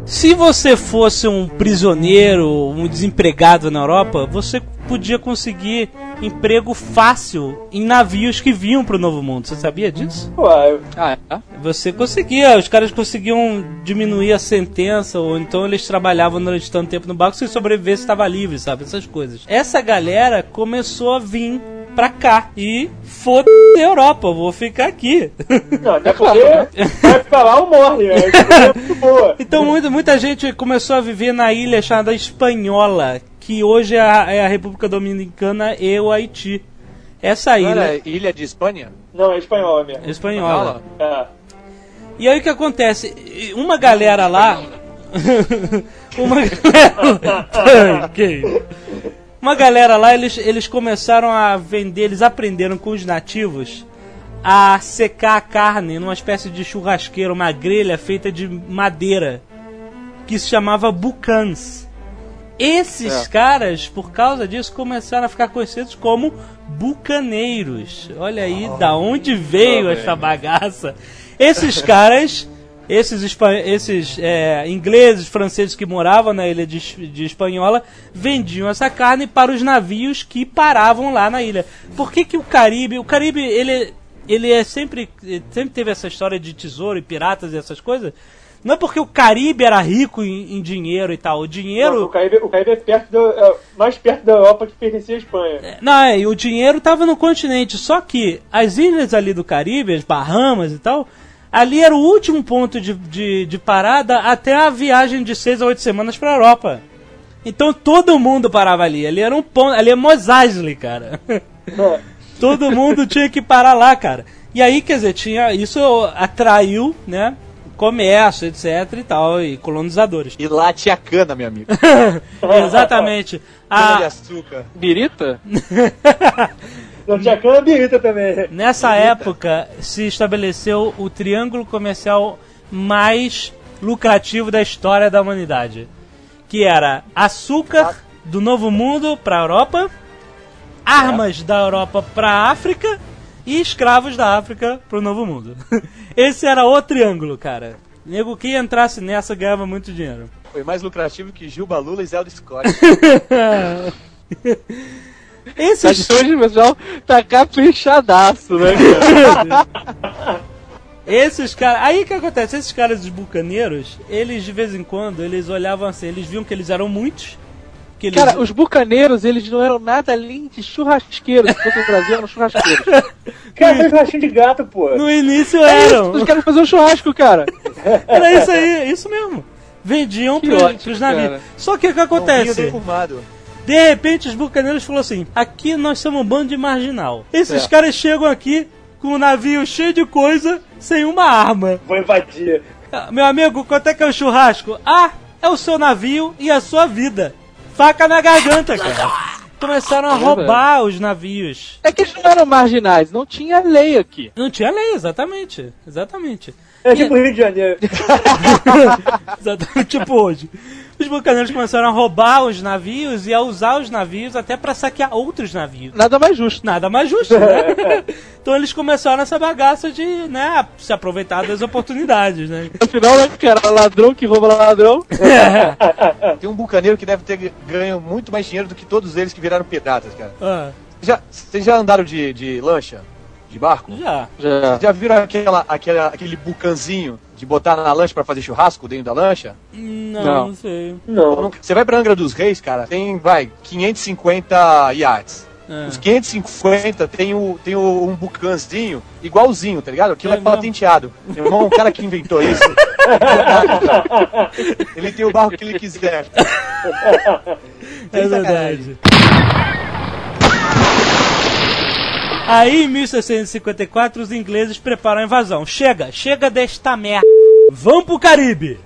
Se você fosse um prisioneiro, um desempregado na Europa, você podia conseguir emprego fácil em navios que vinham pro Novo Mundo. Você sabia disso? Eu- Ah, é? Você conseguia, os caras conseguiam diminuir a sentença, ou então eles trabalhavam durante tanto tempo no barco se sobreviver se estava livre, sabe? Essas coisas. Essa galera começou a vir pra cá e foda a Europa, eu vou ficar aqui. não, até porque vai pra lá ou morre, é é muito boa. Então muita, muita gente começou a viver na ilha chamada Espanhola, que hoje é a, é a República Dominicana e o Haiti. Essa Não ilha era Ilha de Espanha? Não, é espanhol mesmo. é espanhola. É. E aí o que acontece? Uma galera lá. uma galera. que isso? Uma galera lá, eles, eles começaram a vender, eles aprenderam com os nativos a secar a carne numa espécie de churrasqueira, uma grelha feita de madeira, que se chamava bucans. Esses É. caras, por causa disso, começaram a ficar conhecidos como bucaneiros. Olha aí da onde veio essa bagaça. Esses caras, esses, esses é, ingleses, franceses que moravam na ilha de, de Espanhola, vendiam essa carne para os navios que paravam lá na ilha. Por que, que o Caribe, o Caribe, ele, ele é sempre, sempre teve essa história de tesouro e piratas e essas coisas? Não é porque o Caribe era rico em, em dinheiro e tal. O dinheiro. Não, o, Caribe, o Caribe é, perto do, é mais perto da Europa que pertencia à Espanha. Não, é, e o dinheiro tava no continente, só que as ilhas ali do Caribe, as Bahamas e tal, ali era o último ponto de, de, de parada até a viagem de seis a oito semanas pra Europa. Então todo mundo parava ali, ali era um ponto, ali é Mos Eisley, cara. É. todo mundo tinha que parar lá, cara. E aí, quer dizer, tinha, isso atraiu, né, comércio, etc e tal, e colonizadores. E lá tinha cana, meu amigo. Exatamente. Cana de A, açúcar. Birita? Não tinha birita também. Nessa época se estabeleceu o triângulo comercial mais lucrativo da história da humanidade, que era açúcar do Novo Mundo para a Europa, armas da Europa para a África e escravos da África para o Novo Mundo. Esse era o triângulo, cara. Nego que entrasse nessa ganhava muito dinheiro. Foi mais lucrativo que Gilba Lula e Zelda Scott. Esses Mas hoje o pessoal tá caprichadaço, né, cara? Esses caras. Aí o que acontece? Esses caras dos bucaneiros, eles de vez em quando, eles olhavam assim, eles viam que eles eram muitos. Que eles... Cara, os bucaneiros, eles não eram nada além de churrasqueiros. Se fosse no Brasil, eram churrasqueiros. Cara, fez rachinho de gato, pô. No início É eram. os caras faziam churrasco, cara. Era isso aí, isso mesmo. Vendiam Que pro, ótimo, pros navios. cara. Só que o que Um acontece? De repente os bucaneiros falaram assim: aqui nós somos um bando de marginal. Esses É. caras chegam aqui com um navio cheio de coisa, sem uma arma. Vou invadir. Ah, Meu amigo, quanto é que é o churrasco? Ah, é o seu navio e a sua vida. Faca na garganta, cara. Começaram a roubar os navios. É que eles não eram marginais, não tinha lei aqui. Não tinha lei, exatamente. Exatamente. É tipo Rio de Janeiro. Exatamente, tipo hoje. Os bucaneiros começaram a roubar os navios e a usar os navios até pra saquear outros navios. Nada mais justo. Nada mais justo, né? então eles começaram essa bagaça de, né, se aproveitar das oportunidades, né? Afinal, né, cara, ladrão que rouba ladrão. Tem um bucaneiro que deve ter ganho muito mais dinheiro do que todos eles que viraram piratas, cara. Ah, Já, vocês já andaram de, de lancha? De barco? Já. Já. Vocês já viram aquela, aquela, aquele bucanzinho de botar na lancha pra fazer churrasco dentro da lancha? Não, Não. não sei. Não. Você vai pra Angra dos Reis, cara, tem, vai, 550 iates. É. Os 550 tem, o, tem o, um bucanzinho igualzinho, tá ligado? Aquilo É é, patenteado. Meu irmão, o cara que inventou isso. ele tem o barco que ele quiser. É verdade. Aí, em 1654, os ingleses preparam a invasão. Chega, chega desta merda. Vamos pro Caribe.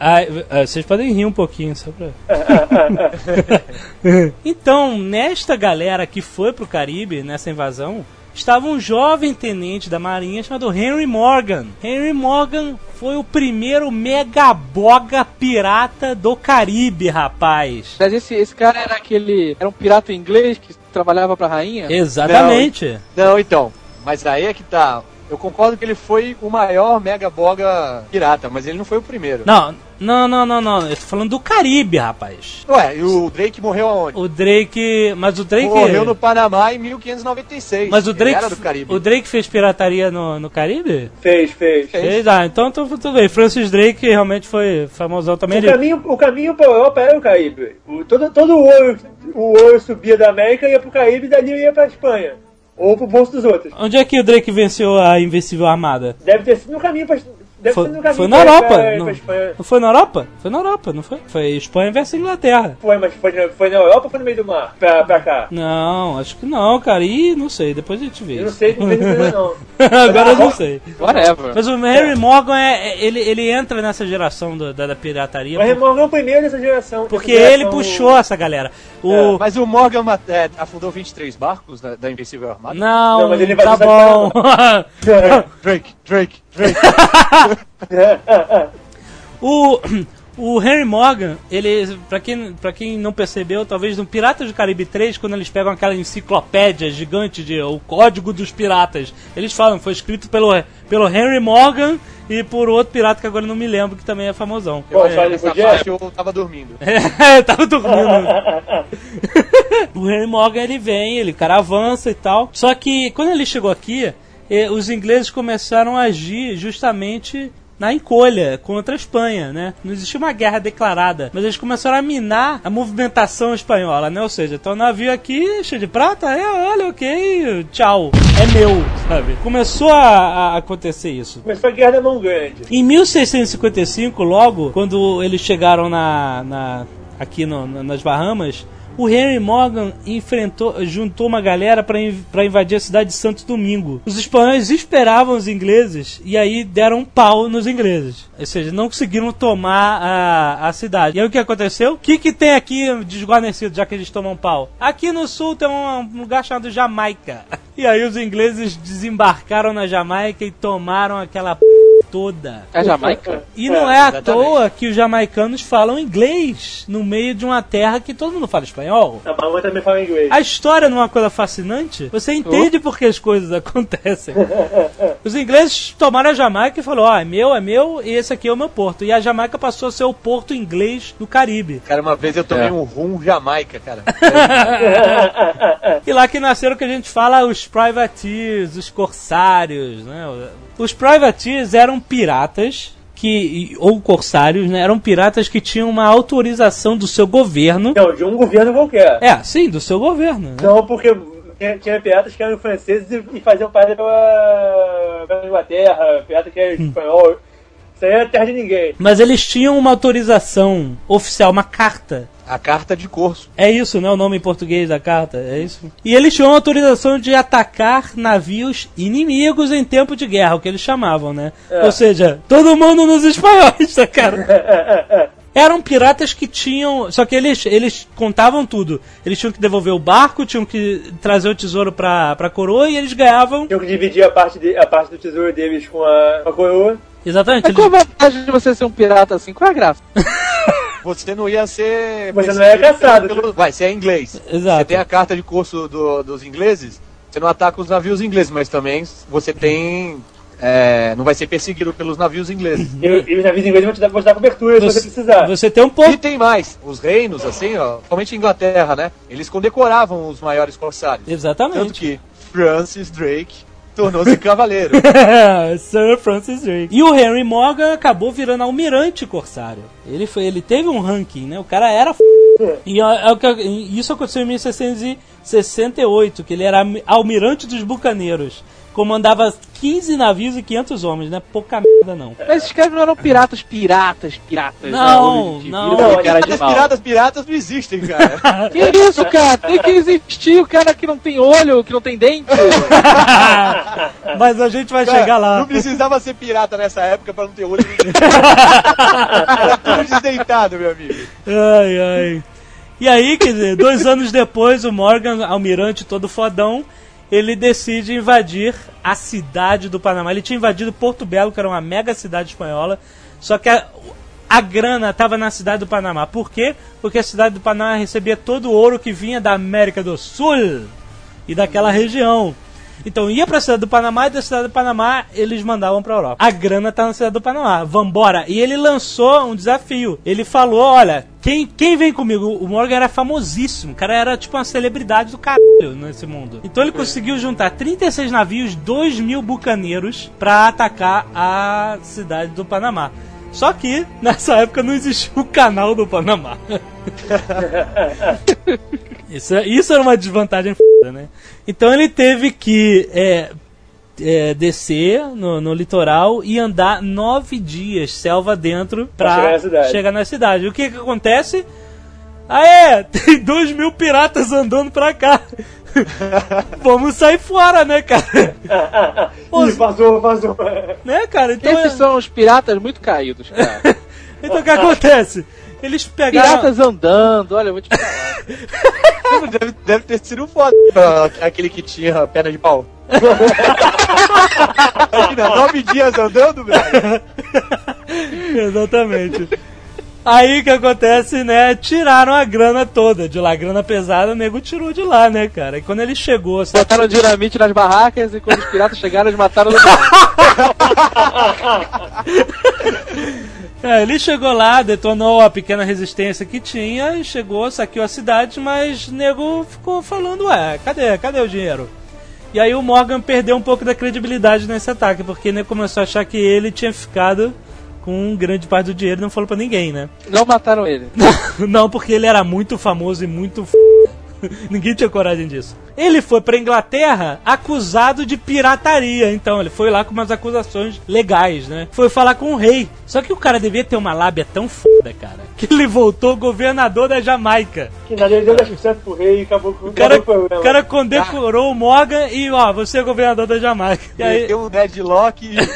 Ah, vocês podem rir um pouquinho, só pra... então, nesta galera que foi pro Caribe, nessa invasão, estava um jovem tenente da marinha chamado Henry Morgan. Henry Morgan foi o primeiro megaboga pirata do Caribe, rapaz. Mas esse, esse cara era aquele. Era um pirata inglês que trabalhava pra rainha? Exatamente. Não, então. Mas aí é que tá. Eu concordo que ele foi o maior mega boga pirata, mas ele não foi o primeiro. Não, não, não, não, não. Eu tô falando do Caribe, rapaz. Ué, e o Drake morreu aonde? O Drake. Mas o Drake. Morreu no Panamá em 1596. Mas o Ele Drake. era do Caribe. O Drake fez pirataria no, no Caribe? Fez, fez. Fez? Ah, então tu- tudo bem. Francis Drake realmente foi famosão também. O Ele, caminho, o caminho pra Europa era o Caribe. O, todo, todo o ouro, o ouro subia da América, ia pro Caribe e dali ia pra Espanha. Ou pro bolso dos outros. Onde é que o Drake venceu a Invencível Armada? Deve ter sido no caminho pra. Foi, foi na Europa. pra- não, pra Espanha. não foi na Europa? Foi na Europa, não foi? Foi Espanha versus Inglaterra. Foi, mas foi na, foi na Europa ou foi no meio do mar? Pra, pra cá? Não, acho que não, cara. Ih, não sei, depois a gente vê. Eu não sei, não sei não. Agora eu não sei. Whatever. Mas o Harry Morgan, é, é- ele, ele entra nessa geração do- da, da pirataria. Mas por- Remorgão é o primeiro dessa geração. porque dessa ele geração- puxou essa galera. O... É, mas o Morgan é, afundou 23 barcos da, da Invencível Armada? Não, Não, mas ele tá vai bom. Drake, Drake, Drake. o, o Henry Morgan, ele, pra quem, pra quem não percebeu, talvez no Piratas do Caribe 3, quando eles pegam aquela enciclopédia gigante de o Código dos Piratas, eles falam, foi escrito pelo, pelo Henry Morgan e por outro pirata que agora eu não me lembro, que também é famosão. Pô, É, só ele nessa podia. parte eu tava dormindo. É, tava dormindo. o Henry Morgan ele vem, ele cara avança e tal. Só que quando ele chegou aqui, eh, os ingleses começaram a agir justamente na encolha contra a Espanha, né? Não existia uma guerra declarada, mas eles começaram a minar a movimentação espanhola, né? Ou seja, então o navio aqui cheio de prata, é, olha, ok, tchau, é meu, sabe? Começou a, a acontecer isso. Começou a guerra da mão grande. Em 1655, logo, quando eles chegaram na, na- aqui no- na- nas Bahamas, o Henry Morgan enfrentou, juntou uma galera para invadir a cidade de Santo Domingo. Os espanhóis esperavam os ingleses e aí deram um pau nos ingleses. Ou seja, não conseguiram tomar a, a cidade. E aí o que aconteceu? O que, que tem aqui desguarnecido, já que eles tomam pau? Aqui no sul tem um, um lugar chamado Jamaica. E aí os ingleses desembarcaram na Jamaica e tomaram aquela p toda. É Jamaica? E não é à exatamente. toa que os jamaicanos falam inglês no meio de uma terra que todo mundo fala espanhol. A Bahama também fala inglês. A história não é uma coisa fascinante? Você entende por que as coisas acontecem. Os ingleses tomaram a Jamaica e falaram: Ó, é meu, é meu, e esse aqui é o meu porto. E a Jamaica passou a ser o porto inglês do Caribe. Cara, uma vez eu tomei É. um rum Jamaica, cara. E lá que nasceram o que a gente fala os privateers, os corsários, né? Os privateers eram piratas que ou corsários, né? Eram piratas que tinham uma autorização do seu governo. Não, de um governo qualquer. É, sim, do seu governo. Né? Não, porque tinha, piratas que eram franceses e, faziam parte pela, pela Inglaterra, pirata que era espanhol. Isso aí é terra de ninguém. Mas eles tinham uma autorização oficial, uma carta. A carta de corso. É isso, né? O nome em português da carta, é isso. E eles tinham autorização de atacar navios inimigos em tempo de guerra, o que eles chamavam, né? Ou seja, todo mundo nos espanhóis, tá, cara? Eram piratas que tinham. Só que eles, eles contavam tudo. Eles tinham que devolver o barco, tinham que trazer o tesouro pra, pra coroa e eles ganhavam. Tinham que dividir a parte, de, a parte do tesouro deles com a, com a coroa. Exatamente. Mas qual Eles, a vantagem de você ser um pirata assim? Qual é a graça? Você não ia ser. Você não é caçado. pelo- Vai, você é inglês. Exato. Você tem a carta de curso do- dos ingleses, você não ataca os navios ingleses, mas também você tem é, não vai ser perseguido pelos navios ingleses. E, e os navios ingleses vão te dar, vão te dar cobertura se você precisar. Você tem um pouco. E tem mais, os reinos, assim, ó, principalmente Inglaterra, né? Eles condecoravam os maiores corsários. Exatamente. Tanto que Francis Drake tornou-se cavaleiro. Sir Francis Drake. E o Henry Morgan acabou virando almirante corsário. Ele, foi, ele teve um ranking, né? O cara era f... E é, isso aconteceu em 1668, que ele era almirante dos bucaneiros. Comandava 15 navios e 500 homens, né? Pouca merda, não. Mas esses caras não eram piratas, piratas, piratas. Não, né? não. Cara de Piratas, piratas, piratas não existem, cara. Que isso, cara? Tem que existir o cara que não tem olho, que não tem dente. Mas a gente vai Cara, chegar lá. Não precisava ser pirata nessa época pra não ter olho. Era tudo desdeitado, meu amigo. Ai, ai. E aí, quer dizer, dois anos depois, o Morgan, almirante todo fodão, ele decide invadir a cidade do Panamá. Ele tinha invadido Porto Belo, que era uma mega cidade espanhola, só que a, a grana estava na cidade do Panamá. Por quê? Porque a cidade do Panamá recebia todo o ouro que vinha da América do Sul e daquela região. Então ia pra cidade do Panamá e da cidade do Panamá eles mandavam pra Europa. A grana tá na cidade do Panamá. Vambora. E ele lançou um desafio. Ele falou: olha, quem, quem vem comigo? O Morgan era famosíssimo. O cara era tipo uma celebridade do caralho nesse mundo. Então ele conseguiu juntar 36 navios, 2 mil bucaneiros pra atacar a cidade do Panamá. Só que nessa época não existia o canal do Panamá. Isso, é- isso era uma desvantagem foda, né? Então ele teve que é, é, descer no, no litoral e andar nove dias, selva dentro, pra, Pra chegar na cidade. chegar na cidade. O que que acontece? Ah é, tem dois mil piratas andando pra cá. Vamos sair fora, né, cara? Pô, Ih, vazou, vazou. né, cara? Então, Esses é- são os piratas muito caídos, cara. então o que acontece? Eles pegaram... Piratas andando, olha, eu vou te falar. Deve, deve ter sido foda aquele que tinha perna de pau. Imagina, nove dias andando, velho. Exatamente. Aí o que acontece, né? Tiraram a grana toda de lá. A grana pesada, o nego tirou de lá, né, cara? E quando ele chegou, sabe? Botaram dinamite nas barracas e quando os piratas chegaram, eles mataram no É, ele chegou lá, detonou a pequena resistência que tinha e chegou, saqueou a cidade, mas o nego ficou falando, ué, cadê? Cadê o dinheiro? E aí o Morgan perdeu um pouco da credibilidade nesse ataque, porque ele começou a achar que ele tinha ficado com grande parte do dinheiro e não falou pra ninguém, né? Não mataram ele. Não, porque ele era muito famoso e muito f... Ninguém tinha coragem disso. Ele foi pra Inglaterra acusado de pirataria. Então, ele foi lá com umas acusações legais, né? Foi falar com o rei. Só que o cara devia ter uma lábia tão foda, cara, que ele voltou governador da Jamaica. Que nada, ele deu 10% pro rei e acabou com O cara, o o problema. cara condecorou o Morgan e, ó, você é governador da Jamaica. E aí, Tem um deadlock. Red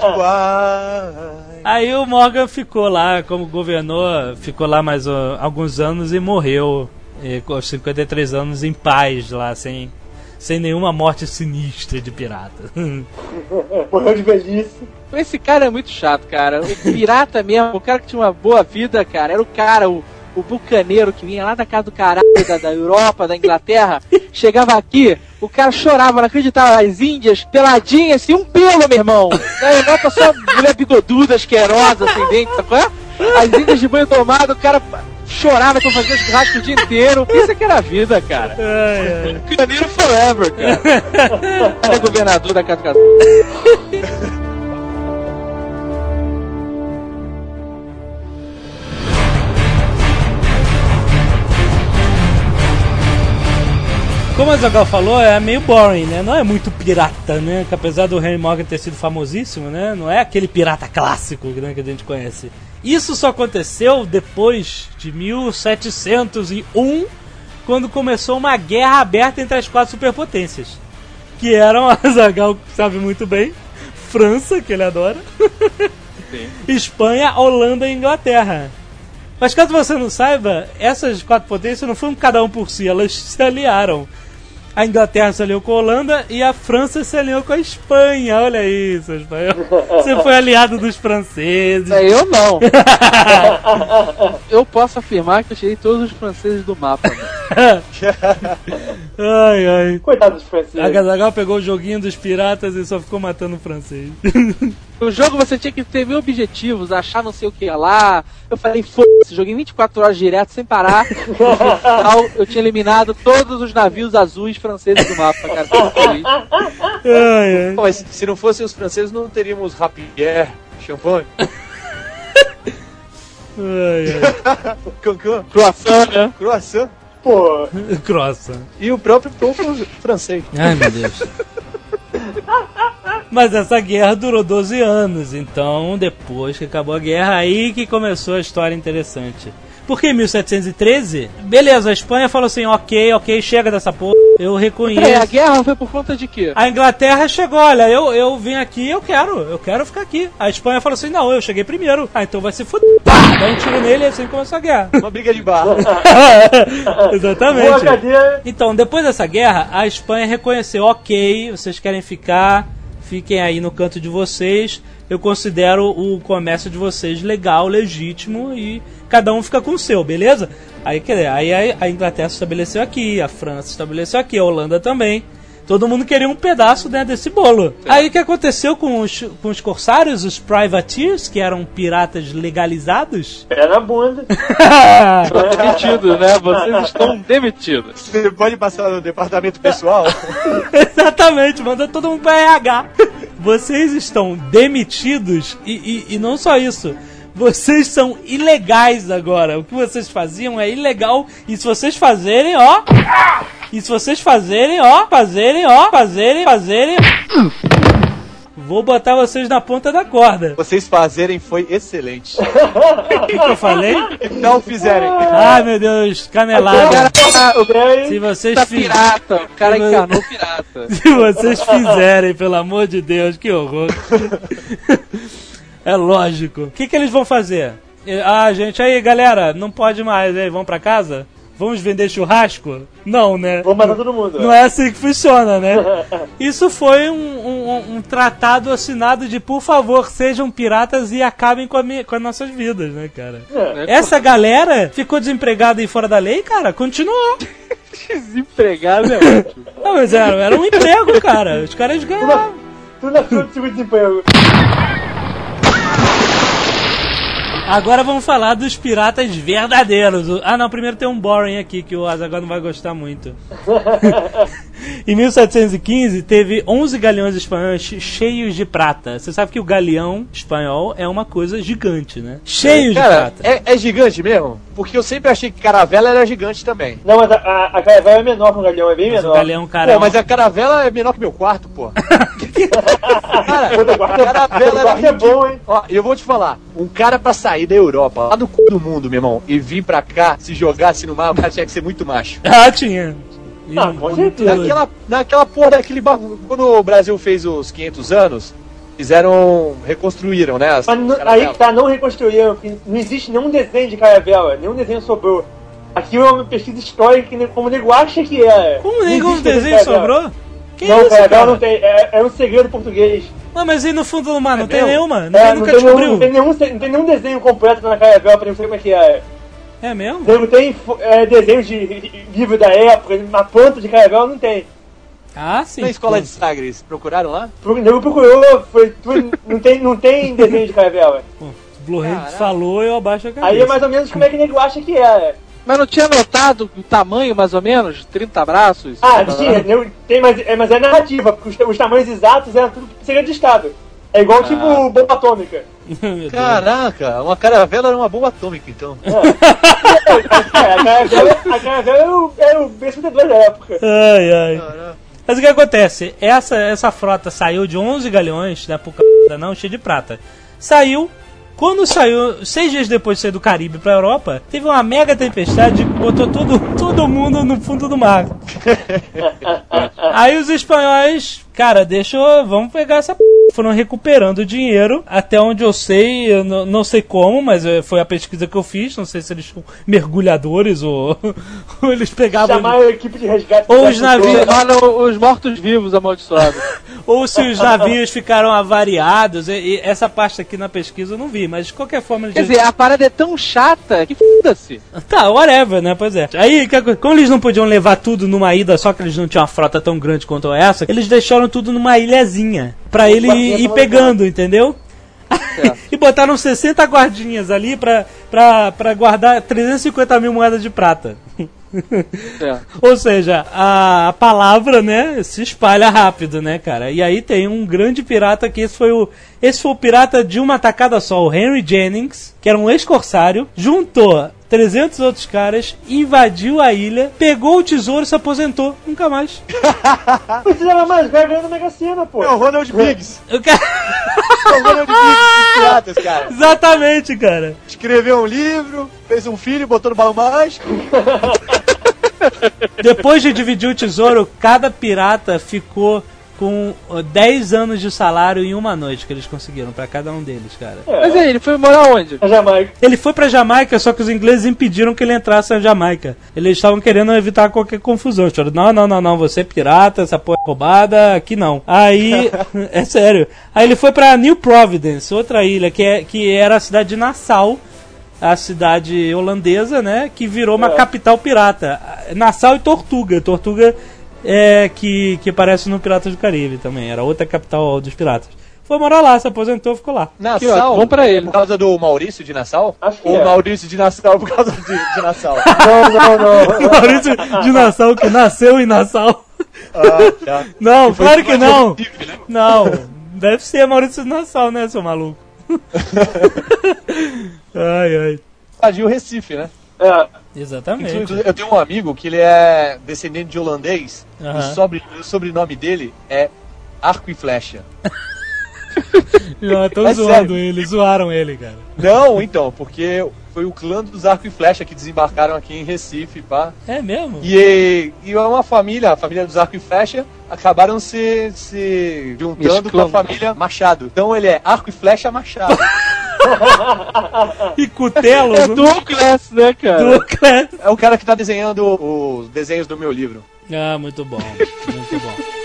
wine. Aí o Morgan ficou lá como governor, ficou lá mais ó, alguns anos e morreu eh, com 53 anos em paz lá, sem, sem nenhuma morte sinistra de pirata. Morreu de velhice. Esse cara é muito chato, cara. O pirata mesmo, o cara que tinha uma boa vida, cara, era o cara, o, o bucaneiro que vinha lá da casa do caralho, da, da Europa, da Inglaterra, chegava aqui, o cara chorava, não acreditava, as índias, peladinhas, assim, um pelo, meu irmão. Na Europa só mulher bigoduda, asquerosa, sem dente, sacou? é? As índias de banho tomado, o cara chorava pra fazer churrasco o dia inteiro. Isso aqui era a vida, cara. Ai, forever, cara. Era governador da casa Como a Zagal falou, é meio boring, né? Não é muito pirata, né? Que apesar do Henry Morgan ter sido famosíssimo, né? Não é aquele pirata clássico né, que a gente conhece. Isso só aconteceu depois de 1701, quando começou uma guerra aberta entre as quatro superpotências. Que eram, a Zagal sabe muito bem, França, que ele adora, Espanha, Holanda e Inglaterra. Mas caso você não saiba, essas quatro potências não foram cada um por si, elas se aliaram. A Inglaterra se aliou com a Holanda e a França se aliou com a Espanha. Olha isso, espanhol. Você foi aliado dos franceses. É, eu não. eu posso afirmar que eu tirei todos os franceses do mapa. mano. ai, ai. Coitado dos franceses. A Gazagal pegou o joguinho dos piratas e só ficou matando o francês. No jogo você tinha que ter mil objetivos, achar não sei o que lá. Eu falei, foda-se, joguei 24 horas direto sem parar. No final, eu tinha eliminado todos os navios azuis franceses do mapa, cara. ai, ai. Pô, mas se não fossem os franceses, não teríamos Rapier, Champagne, ai, Cancan, Croissant, né? Croissant Pô. Crossa. e o próprio povo francês. Ai, meu Deus. Mas essa guerra durou 12 anos, então depois que acabou a guerra, aí que começou a história interessante. Porque em 1713, beleza, a Espanha falou assim: ok, ok, chega dessa porra, eu reconheço. É, a guerra foi por conta de quê? A Inglaterra chegou, olha, eu, eu vim aqui, eu quero, eu quero ficar aqui. A Espanha falou assim: não, eu cheguei primeiro. Ah, então vai se fuder. Dá um tiro nele e assim começou a guerra. Uma briga de bar. Exatamente. Então, depois dessa guerra, a Espanha reconheceu, ok, vocês querem ficar, fiquem aí no canto de vocês. Eu considero o comércio de vocês legal, legítimo e cada um fica com o seu, beleza? Aí, quer dizer, aí a- Inglaterra se estabeleceu aqui, a França se estabeleceu aqui, a Holanda também. Todo mundo queria um pedaço né, desse bolo. Aí o que aconteceu com os, com os corsários, os privateers, que eram piratas legalizados? Na bunda. Estão demitidos, né? Vocês estão demitidos. Você pode passar no departamento pessoal? Exatamente, manda todo mundo pra RH. Vocês estão demitidos e, e, e não só isso. Vocês são ilegais agora. O que vocês faziam é ilegal. E se vocês fazerem, ó. E se vocês fazerem, ó. Fazerem, ó. Fazerem, fazerem. Vou botar vocês na ponta da corda. Vocês fazerem foi excelente. O que, que eu falei? Não fizerem. Ai meu Deus, O canelada. tá, o cara Se vocês tá fizerem. pirata. O cara encarnou pirata. Se vocês fizerem, pelo amor de Deus, que horror. É lógico. O que, que eles vão fazer? Ah, gente, aí galera, não pode mais, aí, vamos pra casa? Vamos vender churrasco? Não, né? Vou matar todo mundo. Não é assim que funciona, né? Isso foi um, um- um tratado assinado de por favor, sejam piratas e acabem com, a mi- com as nossas vidas, né, cara? É. Essa galera ficou desempregada e fora da lei, cara, continuou. Desempregado é ótimo. Não, mas era, era um emprego, cara. Os caras ganhavam. Tudo na fila de seguro-desemprego. Agora vamos falar dos piratas verdadeiros. Ah, não, primeiro tem um boring aqui que o Azaghal não vai gostar muito. em 1715 teve 11 galeões espanhóis che- cheios de prata. Você sabe que o galeão espanhol é uma coisa gigante, né? Cheio de Cara, prata. é, é gigante mesmo? Porque eu sempre achei que caravela era gigante também. Não, mas a, a, a caravela é menor que o galeão, é bem Mas o menor. galeão, cara, Pô, mas a caravela é menor que meu quarto, pô. cara, Outro quarto- a caravela outro era quarto é bom, hein? Ó, eu vou te falar, um cara pra sair da Europa, lá do cu do mundo, meu irmão, e vir pra cá, se jogasse no mar, o cara tinha que ser muito macho. Ah, tinha. Com certeza. Naquela, naquela porra daquele barco, quando o Brasil fez os 500 anos, fizeram, reconstruíram, né? As Mas não- aí que tá, não reconstruíram, não existe nenhum desenho de caravela, nenhum desenho sobrou. Aquilo é uma pesquisa histórica, que como o nego acha que é. Como Não nenhum existe desenho caravela. sobrou? Que não, isso, caravela cara? não tem, é, é um segredo português. Não, mas e no fundo do mar? Não tem mesmo? nenhuma? É, Ninguém não, nunca tem nenhum, descobriu. não, tem nenhum, não tem nenhum desenho completo na caravela pra não saber como é que é. É mesmo? Nego tem é, desenhos de, livro da época, uma planta de caravela não tem. Ah, sim. Na escola de Sagres, procuraram lá? Nego procurou, foi, tudo- não, tem, não tem desenho de caravela. Pô, o Blue Hand Caraca. falou eu abaixo a cabeça. Aí é mais ou menos como é que o nego acha que é. Mas não tinha notado o tamanho, mais ou menos? 30 braços? Ah, tinha, tem, mas, é, mas é narrativa, porque os, os tamanhos exatos eram tudo segredo de Estado. É igual tipo bomba atômica. Caraca, uma caravela era uma bomba atômica, então. É, a caravela, a caravela era o, era o B-52 da época. Ai, ai. Mas o que acontece? Essa, essa frota saiu de 11 galeões, né, por c... não, cheio de prata. Saiu, quando saiu, seis dias depois de sair do Caribe pra Europa, teve uma mega tempestade que botou todo, todo mundo no fundo do mar. Aí os espanhóis, cara, deixa eu, vamos pegar essa p... foram recuperando o dinheiro, até onde eu sei, eu não, sei como, mas eh, foi a pesquisa que eu fiz, não sei se eles são mergulhadores ou, ou eles pegavam... Chamar a equipe de resgate. Ou os navios... Chamaram os mortos-vivos amaldiçoados. ou se os navios ficaram avariados, e, e essa parte aqui na pesquisa eu não vi, mas de qualquer forma... Quer dizer, a parada é tão chata que foda-se. Tá, whatever, né? Pois é. Aí, como eles não podiam levar tudo numa ida, só que eles não tinham uma frota tão grande quanto essa, eles deixaram tudo numa ilhazinha. Pra ele ir, ir pegando, entendeu? e botaram 60 guardinhas ali pra, pra, pra guardar 350 mil moedas de prata. É. Ou seja, a, a palavra, né, se espalha rápido, né, cara? E aí tem um grande pirata que esse foi o esse foi o pirata de uma tacada só, o Henry Jennings, que era um ex-corsário, juntou 300 outros caras, invadiu a ilha, pegou o tesouro e se aposentou. Nunca mais. Precisava mais, vai ganhando Mega Sena, pô. É o Ronald Biggs. O cara- É o Ronald Biggs dos piratas, cara. Exatamente, cara. Escreveu um livro, fez um filho, botou no balão mágico. Depois de dividir o tesouro, cada pirata ficou com ó, 10 anos de salário em uma noite que eles conseguiram pra cada um deles, cara. Mas aí, ele foi morar onde? Na Jamaica. Ele foi pra Jamaica, só que os ingleses impediram que ele entrasse na Jamaica. Eles estavam querendo evitar qualquer confusão. Eles não, não, não, não, você é pirata, essa porra é roubada, aqui não. Aí, é sério. Aí ele foi pra New Providence, outra ilha, que, é, que era a cidade de Nassau, a cidade holandesa, né, que virou uma capital pirata. Nassau e Tortuga. Tortuga é que, que aparece no Piratas do Caribe também, era outra capital dos piratas. Foi morar lá, se aposentou, ficou lá. Nassau, bom pra ele. por causa do Maurício de Nassau? Acho que Ou é. Maurício de Nassau por causa de, de Nassau? Não, não, não. Maurício de Nassau, que nasceu em Nassau. Ah, tá. Não, Foi claro que não. né? Não, deve ser Maurício de Nassau, né, seu maluco? ai, ai. Invadiu o Recife, né? É, Exatamente. Inclusive, Eu tenho um amigo que ele é descendente de holandês. Aham. E o, sobre- o sobrenome dele é Arco e Flecha. Não, estão É zoando sério. ele, zoaram ele, cara. Não, então, porque foi o clã dos Arco e Flecha que desembarcaram aqui em Recife, pá. É mesmo? E, e é uma família, a família dos Arco e Flecha, acabaram se, se juntando com a Mesclando. família Machado. Então ele é Arco e Flecha Machado. E Cutelo? É dual class, né, cara? Duclas. é o cara que tá desenhando os desenhos do meu livro. Ah, muito bom, muito bom.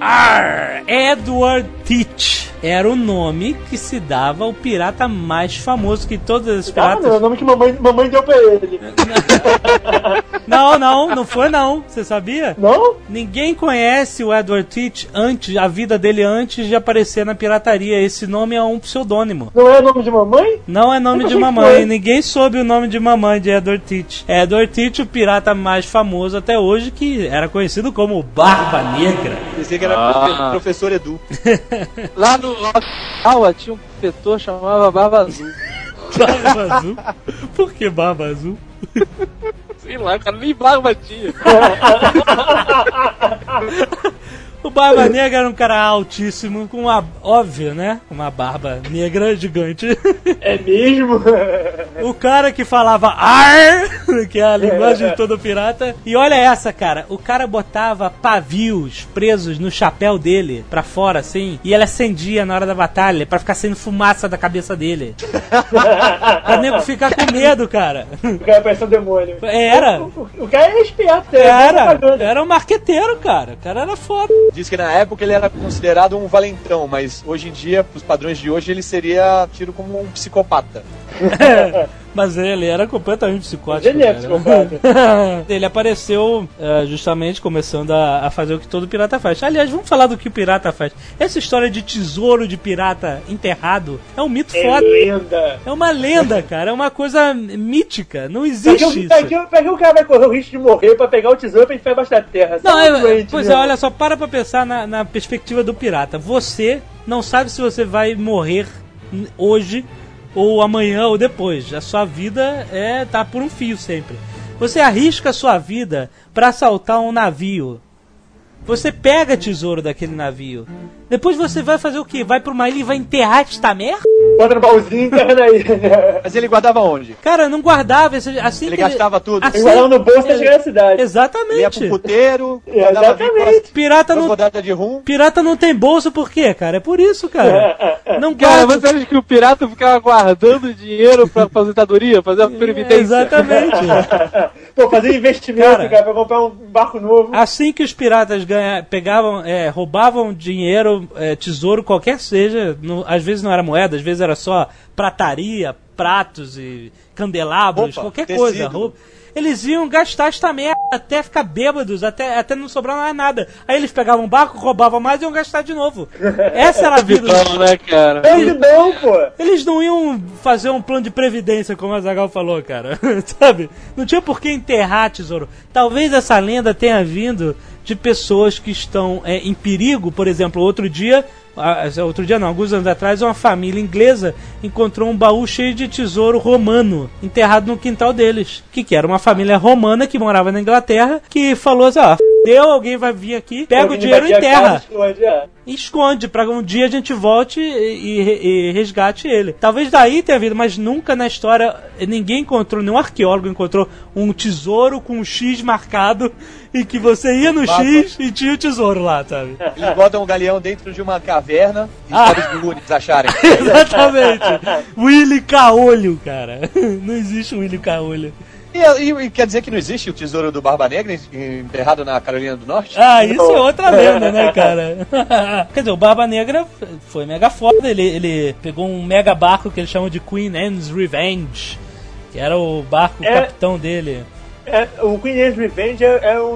Arr, Edward Teach era o nome que se dava ao pirata mais famoso que todos os ah, piratas. não, é o nome que mamãe, mamãe deu pra ele. Não, não, não foi não. Você sabia? Não? Ninguém conhece o Edward Teach antes, a vida dele antes de aparecer na pirataria. Esse nome é um pseudônimo. Não é o nome de mamãe? Não é nome de mamãe. foi. Ninguém soube o nome de mamãe de Edward Teach. Edward Teach, o pirata mais famoso até hoje, que era conhecido como Barba Negra. Pensei que era Ah. profe- professor Edu. Lá no Okinawa tinha um professor chamava Barba Azul. Barba Azul? Por que Barba Azul? Sei lá, o cara nem barba tinha. O Barba Negra era um cara altíssimo, com uma, óbvio, né? Uma barba negra gigante. É mesmo? O cara que falava ar, que é a linguagem de todo pirata. E olha essa, cara. O cara botava pavios presos no chapéu dele, pra fora, assim, e ele acendia na hora da batalha, pra ficar saindo fumaça da cabeça dele. pra nego ficar com medo, cara. O cara parece um demônio. Era. O, o- o cara é esperto, é Era. propaganda. Era um marqueteiro, cara. O cara era foda. Diz que na época ele era considerado um valentão, mas hoje em dia, pros padrões de hoje, ele seria tido como um psicopata. Mas ele era completamente psicótico. Ele é psicopata. ele apareceu é, justamente começando a, a fazer o que todo pirata faz. Aliás, vamos falar do que o pirata faz. Essa história de tesouro de pirata enterrado é um mito É foda. lenda. É uma lenda, cara. É uma coisa mítica. Não Pra existe que, isso. pra, que, pra que o cara vai correr o risco de morrer pra pegar o tesouro pra enfiar embaixo da terra? Não, é, doente, pois né? é, olha só, para pra pensar na, na perspectiva do pirata. Você não sabe se você vai morrer hoje, ou amanhã, ou depois. A sua vida é tá por um fio sempre. Você arrisca a sua vida pra assaltar um navio Você pega tesouro daquele navio. Depois você vai fazer o quê? Vai pra uma ilha e vai enterrar esta merda? Bota no baúzinho e enterra na ilha. Mas ele guardava onde? Cara, não guardava. Assim Ele que gastava tudo. assim- Ele guardava no bolso chegar na cidade. Ele ia pro Exatamente. puteiro, Exatamente. Pirata não, rum. pirata não tem bolso por quê, cara? É por isso, cara. Não Cara, guarda. você acha que o pirata ficava guardando dinheiro pra aposentadoria, fazer uma previdência? Exatamente. Pô, fazer investimento, Cara. cara, pra comprar um barco novo. Assim que os piratas ganha, pegavam, é, roubavam dinheiro, é, tesouro, qualquer seja, no- às vezes não era moeda, às vezes era só prataria, pratos e candelabros, Roupa, qualquer tecido. coisa. roupa. Eles iam gastar esta merda até ficar bêbados, até, até não sobrar mais nada. Aí eles pegavam um barco, roubavam mais e iam gastar de novo. Essa era a vida. Não, né, cara? Pô. Eles não iam fazer um plano de previdência, como a Zagal falou, cara. Sabe? Não tinha por que enterrar tesouro. Talvez essa lenda tenha vindo de pessoas que estão é, em perigo. Por exemplo, outro dia, outro dia não, alguns anos atrás, uma família inglesa encontrou um baú cheio de tesouro romano enterrado no quintal deles. Que, que era uma família romana que morava na Inglaterra que falou assim: ó, deu, alguém vai vir aqui, pega o Alguém dinheiro e casa, enterra esconde, esconde para um dia a gente volte e, e- e resgate ele. Talvez daí tenha havido, mas nunca na história ninguém encontrou, nenhum arqueólogo encontrou um tesouro com um X marcado e que você ia no Mapa. X e tinha o tesouro lá, sabe? Eles botam um galeão dentro de uma caverna e Ah. os Goonies acharem. Exatamente. Willy Caolho, cara. Não existe Willy Caolho. E, e- e quer dizer que não existe o tesouro do Barba Negra enterrado na Carolina do Norte? Ah, isso é outra lenda, né, cara? Quer dizer, o Barba Negra foi mega foda. Ele, ele pegou um mega barco que eles chamam de Queen Anne's Revenge, que era o barco É. capitão dele. É, o Queen Anne's Revenge é, é um,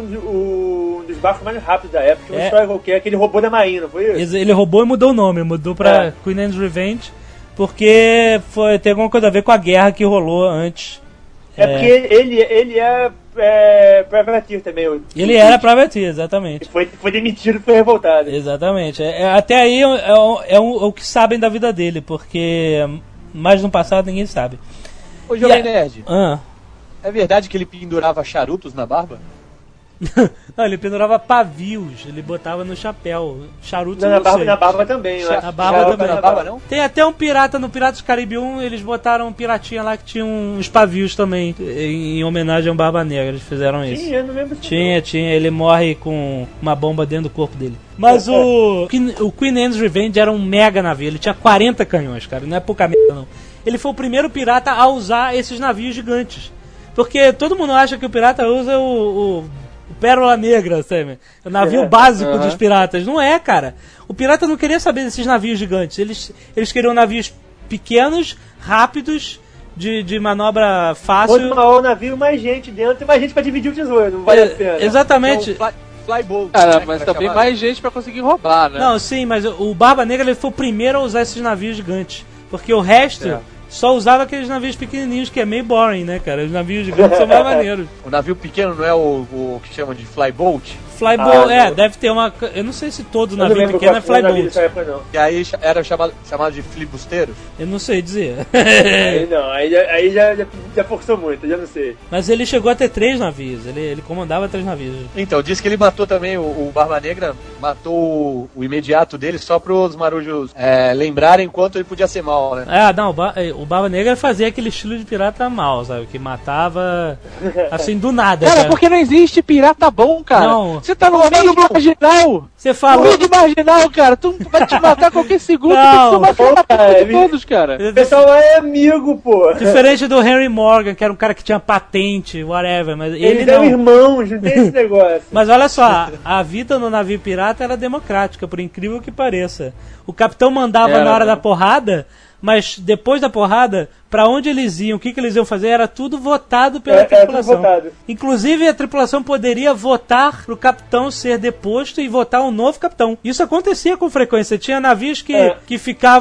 um dos barcos mais rápidos da época. É. história qualquer, aquele robô da Marinha, não foi isso? Ele ele roubou e mudou o nome, mudou pra É. Queen Anne's Revenge, porque foi, tem alguma coisa a ver com a guerra que rolou antes. É, porque ele, ele, ele é, é privateer também. o- Ele era privateer, exatamente. Foi, foi demitido e foi revoltado. Exatamente. É, é- até aí é, é o- é o- que sabem da vida dele, porque mais no passado ninguém sabe. Ô, Jovem Nerd, Ah. É verdade que ele pendurava charutos na barba? Não, ele pendurava pavios, ele botava no chapéu. Charutos Não, na não barba, na barba também. acho. Na barba Charuto também. na barba, não? Tem até um pirata no Piratas do Caribe 1, eles botaram um piratinha lá que tinha uns pavios também, em, em homenagem ao Barba Negra, eles fizeram isso. Tinha, não lembro se Tinha, tinha, ele morre com uma bomba dentro do corpo dele. Mas o, Queen- o Queen Anne's Revenge era um mega navio, ele tinha 40 canhões, cara, não é pouca merda não. Ele foi o primeiro pirata a usar esses navios gigantes. Porque todo mundo acha que o pirata usa o, o- o Pérola Negra, sabe? O navio básico dos piratas. Não é, cara. O pirata não queria saber desses navios gigantes. Eles, eles queriam navios pequenos, rápidos, de, de manobra fácil. Quanto maior o navio, mais gente dentro e mais gente pra dividir o tesouro. Não vale É, a pena. Exatamente. Então, fly, flyboat. Cara, né, mas também chamado. mais gente pra conseguir roubar, né? Não, sim, mas o Barba Negra ele foi o primeiro a usar esses navios gigantes. Porque o resto É. só usava aqueles navios pequenininhos, que é meio boring, né, cara? Os navios gigantes são mais maneiros. O navio pequeno não é o, o que chamam de flyboat? Flyboat, Ah, é, não. deve ter uma. Eu não sei se todo Eu não navio lembro pequeno é não. Que aí era chamado, chamado de flibusteiro? Eu não sei dizer. Aí não, aí, já- aí já, já, já forçou muito, eu já não sei. Mas ele chegou a ter três navios. Ele, ele comandava três navios. Então, diz que ele matou também, o, o Barba Negra matou o, o imediato dele só pros marujos é, lembrarem quanto ele podia ser mal, né? Ah, não, o, Ba- eh, o Barba Negra fazia aquele estilo de pirata mal, sabe? Que matava assim do nada. Cara, cara. porque não existe pirata bom, cara. Não. Você tá no meio marginal. Você No falou. meio de marginal, cara. Tu vai te matar qualquer segundo. Não. Tem que ser uma Cara, de ele- todos, cara. O pessoal lá é amigo, pô. Diferente do Henry Morgan, que era um cara que tinha patente, whatever, mas ele Eles não. eram irmãos, não tem esse negócio. Mas olha só, a vida no navio pirata era democrática, por incrível que pareça. O capitão mandava Era, na hora né? da porrada, mas depois da porrada, pra onde eles iam, o que, que eles iam fazer, era tudo votado pela É, tudo tripulação. votado. Inclusive, a tripulação poderia votar pro capitão ser deposto e votar um novo capitão. Isso acontecia com frequência. Tinha navios que, É. que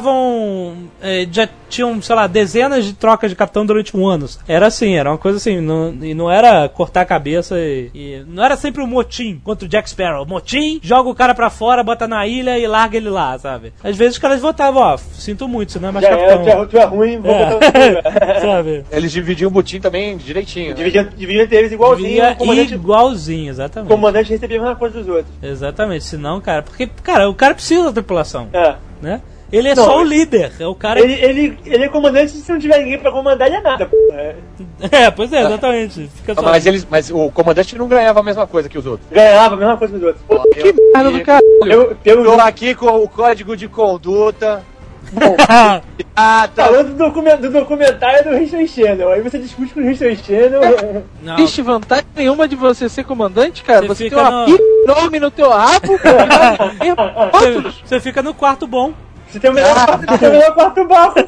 ficavam. eh, já tinham, sei lá, dezenas de trocas de capitão durante um ano. Era assim, era uma coisa assim. Não, e não era cortar a cabeça e, e Não era sempre o motim contra o Jack Sparrow. Motim, joga o cara pra fora, bota na ilha e larga ele lá, sabe? Às vezes os caras votavam, ó, sinto muito, você não é mais Já capitão. é, é, tu é ruim, vou É. botar Sabe? Eles dividiam o butim também direitinho. né? Dividia, dividia entre eles igualzinho. O comandante, igualzinho, o exatamente. comandante recebia a mesma coisa dos outros. Exatamente, senão, cara, porque, cara, o cara precisa da tripulação, É. né? Ele é Não, só o líder, é o cara. Ele, ele, ele é comandante se não tiver ninguém pra comandar, ele é nada. É. É, pois é, exatamente. Fica só. Mas, eles, mas o comandante não ganhava a mesma coisa que os outros. Ganhava a mesma coisa dos outros. Pô, Que merda do cara. eu, pelo Tô aqui com o código de conduta. Ah, tá. Falando do, document, do documentário do History Channel, aí você discute com o History Channel. Não, Existe vantagem nenhuma de você ser comandante, cara. Você Você, fica tem uma no- enorme no teu rabo. você, você fica no quarto bom. Você tem o melhor, quarto- você tem o melhor quarto pô.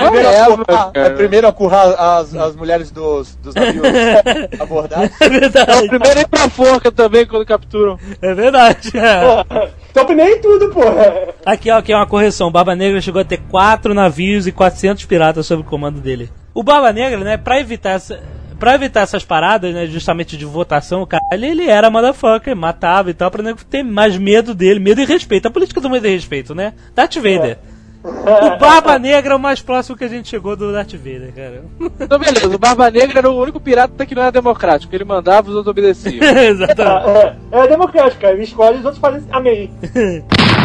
Primeiro É, a currar- cara. é primeiro a currar as, as mulheres dos, dos navios abordados. É É o verdade. primeiro a ir pra forca também quando capturam. É verdade. é. Então primeiro em tudo, pô. Aqui, ó, aqui é uma correção. O Barba Negra chegou a ter quatro navios e 400 piratas sob o comando dele. O Barba Negra, né, pra evitar essa, pra evitar essas paradas, né, justamente de votação, o cara, ele, ele era motherfucker, matava e tal, pra nego ter mais medo dele, medo e respeito. A política do medo e respeito, né? Darth Vader. O Barba Negra é o mais próximo que a gente chegou do Darth Vader, cara. Então, beleza. O Barba Negra era o único pirata que não era democrático. Ele mandava, os outros obedeciam. Exatamente. É, é democrático, cara. Ele escolhe os outros fazem amém.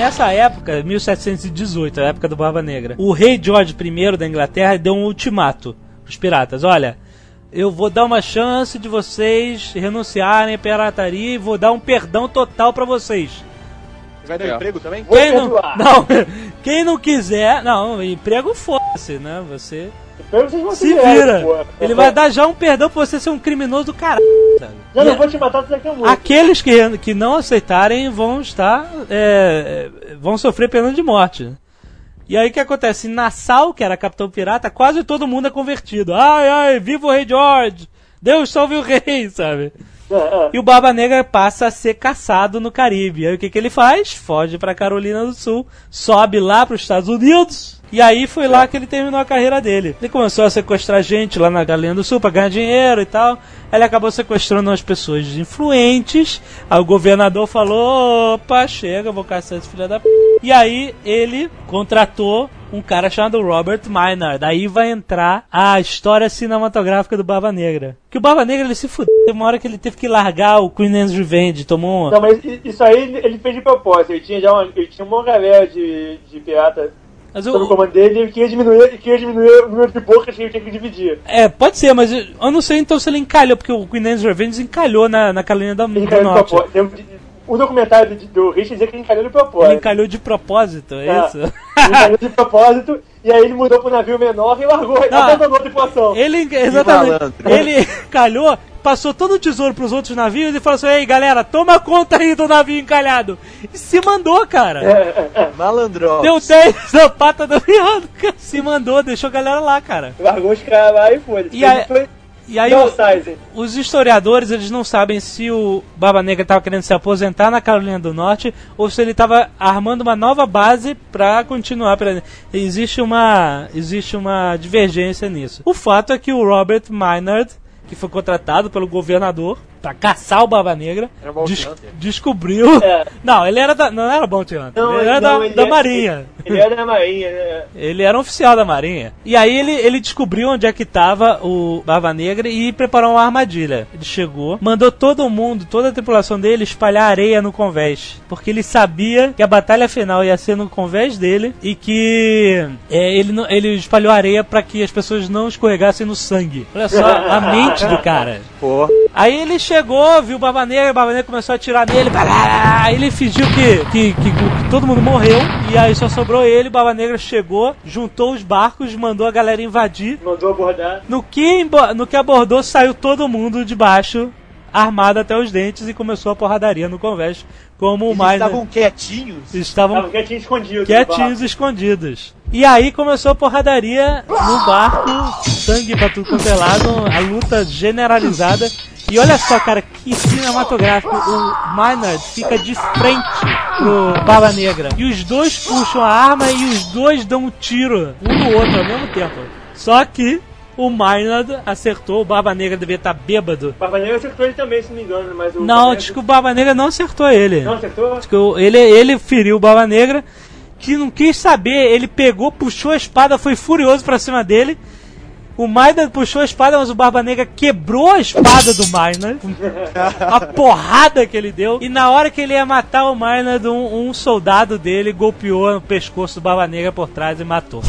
Nessa época, 1718, a época do Barba Negra, o rei George I da Inglaterra deu um ultimato pros piratas: olha, eu vou dar uma chance de vocês renunciarem à pirataria e vou dar um perdão total pra vocês. Vai dar emprego também? Quem não, não, quem não quiser, não, emprego foda-se, né? Você Então se vira. pô. Ele vai dar já um perdão pra você ser um criminoso do caralho. Já E não vou te matar, daqui a muito. Aqueles que, que não aceitarem vão estar. é, é, vão sofrer pena de morte. E aí o que acontece? Em Nassau, que era capitão pirata, quase todo mundo é convertido. Ai, ai, viva o rei George! Deus salve o rei, sabe? É, é. E o Barba Negra passa a ser caçado no Caribe. Aí o que, que ele faz? Foge pra Carolina do Sul, sobe lá pros Estados Unidos. E aí foi lá que ele terminou a carreira dele. Ele começou a sequestrar gente lá na Carolina do Sul pra ganhar dinheiro e tal. Aí ele acabou sequestrando umas pessoas influentes. Aí o governador falou: opa, chega, vou caçar esse filho da p. E aí ele contratou um cara chamado Robert Minard. Daí vai entrar a história cinematográfica do Barba Negra. Que o Barba Negra ele se fudeu. Teve uma hora que ele teve que largar o Queen Anne's Revenge, tomou um... Não, mas isso aí ele- fez de propósito. Ele tinha já uma, ele tinha uma galera de, de pirata Mas o comando dele e ele queria diminuir, ele queria diminuir o número de bocas que ele tinha que dividir. é, pode ser, mas eu não sei então se ele encalhou, porque o Queen Anne's Revenge encalhou na, na Carolina da, Ele Norte. propósito. O documentário do, do Richard dizia que ele encalhou de propósito. Ele encalhou de propósito, é É. isso? Ele encalhou de propósito e aí ele mudou pro navio menor e largou, Não. abandonou a tripulação. Ele, exatamente. Ele calhou, passou todo o tesouro pros outros navios e falou assim: Ei galera, toma conta aí do navio encalhado. E se mandou, cara. Malandrão. Deu 10 na pata do. Se mandou, deixou a galera lá, cara. Largou os caras lá e foi. E aí- foi E aí o- os historiadores, eles não sabem se o Barba Negra tava querendo se aposentar na Carolina do Norte ou se ele tava armando uma nova base pra continuar. Pra... Existe uma existe uma divergência nisso. O fato é que o Robert Minard, que foi contratado pelo governador pra caçar o Barba Negra, des- hunter. descobriu... É. Não, ele era da... não era Bounty Hunter, Não, ele era não, da, ele da é- Marinha. Ele era da Marinha, né? Ele era um oficial da Marinha. E aí ele, ele descobriu onde é que tava o Barba Negra e preparou uma armadilha. Ele chegou, mandou todo mundo, toda a tripulação dele espalhar areia no convés. Porque ele sabia que a batalha final ia ser no convés dele e que é, ele, ele espalhou areia para que as pessoas não escorregassem no sangue. Olha só a mente do cara. Pô. Aí ele chegou, viu o Barba Negra, o Barba Negra começou a atirar nele, bará, ele fingiu que, que, que, que todo mundo morreu, e aí só sobrou ele, o Barba Negra chegou, juntou os barcos, mandou a galera invadir. Mandou abordar. No que, no que abordou, saiu todo mundo de baixo, armado até os dentes, e começou a porradaria no convés, como o Eles mais... estavam quietinhos. estavam Tava quietinho escondido. no quietinhos, escondidos. E aí começou a porradaria no barco, sangue pra tudo quanto é lado, a luta generalizada. E olha só, cara, que cinematográfico. O Maynard fica de frente pro Barba Negra. E os dois puxam a arma e os dois dão um tiro um no outro ao mesmo tempo. Só que o Maynard acertou, o Barba Negra devia estar bêbado. Barba Negra acertou ele também, se não me engano, mas o. Não, diz que o Barba Negra não acertou ele. Não acertou? Diz que ele, ele feriu o Barba Negra que não quis saber. Ele pegou, puxou a espada, foi furioso pra cima dele. O Maida puxou a espada, mas o Barba Negra quebrou a espada do Maynard. A porrada que ele deu. E na hora que ele ia matar o Maynard, um, um soldado dele golpeou no pescoço do Barba Negra por trás e matou.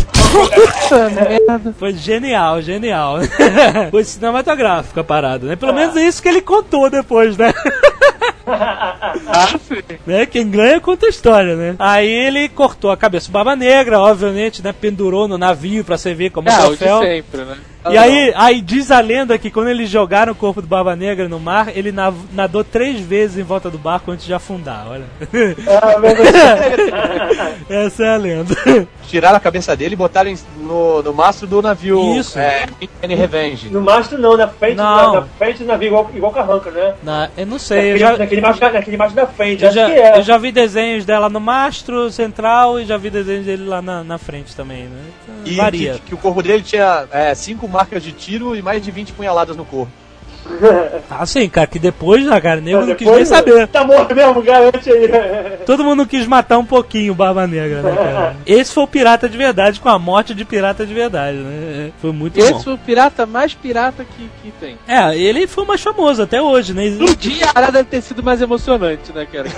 Foi genial, genial. Foi cinematográfico a parada, né? Pelo menos é isso que ele contou depois, né? Ah, né? Quem ganha conta a história, né? Aí ele cortou a cabeça do Barba Negra, obviamente, né? Pendurou no navio pra servir como É, o de troféu. sempre, né? E aí, aí diz a lenda que quando eles jogaram o corpo do Barba Negra no mar, ele nav- nadou três vezes em volta do barco antes de afundar, olha. Ah. Essa é a lenda. Tiraram a cabeça dele e botaram em- no, no mastro do navio Isso. é, Any Revenge. No mastro não, na frente, Não. Na, na frente do navio, igual, igual carranca, né? Na- eu não sei, eu Naquele, já, naquele, mastro, da- naquele mastro da frente, eu, acho já, que é. eu já vi desenhos dela no mastro central e já vi desenhos dele lá na, na frente também, né? Então, E varia. que, que o corpo dele tinha é, cinco marcas de tiro e mais de 20 punhaladas no corpo. Ah, sim, cara, que depois, né, cara, nego não quis nem Depois, saber. Tá morto mesmo, garante aí. Todo mundo quis matar um pouquinho o Barba Negra, né, cara? Esse foi o pirata de verdade, com a morte de pirata de verdade, né? Foi muito Esse bom. foi o pirata mais pirata que, que tem. É, ele foi o mais famoso até hoje, né? No dia, a deve ter sido mais emocionante, né, cara?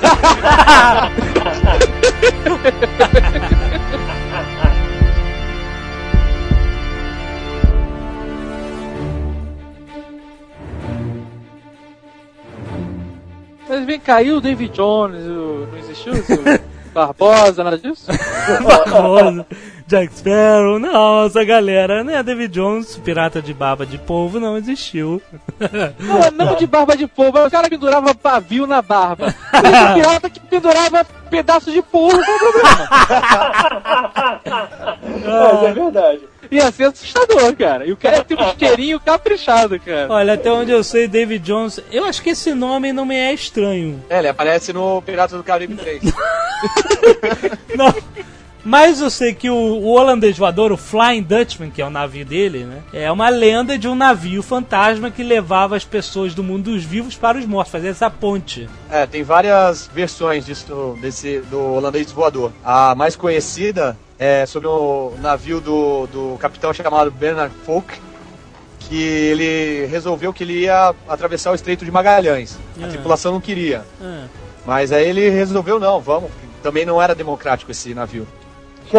Mas vem cá, e o David Jones, o... não existiu? O Barbosa, nada disso? famoso. Jack Sparrow, não, essa galera, né? David Jones, pirata de barba de polvo, não existiu. Não, não de barba de polvo, mas o cara pendurava pavio na barba. Esse pirata que pendurava pedaço de polvo, qual o problema? Mas é verdade. Ia ser assustador, cara. E o cara tem um cheirinho caprichado, cara. Olha, até onde eu sei, David Jones, eu acho que esse nome não me é estranho. É, ele aparece no Piratas do Caribe 3. Não. Mas eu sei que o, o holandês voador, o Flying Dutchman, que é o navio dele, né? É uma lenda de um navio fantasma que levava as pessoas do mundo dos vivos para os mortos, fazia essa ponte. É, tem várias versões disso, desse, do holandês voador. A mais conhecida é sobre o navio do, do capitão chamado Bernard Folk, que ele resolveu que ele ia atravessar o Estreito de Magalhães. A Ah. tripulação não queria. Ah. Mas aí ele resolveu, não, vamos. Também não era democrático esse navio.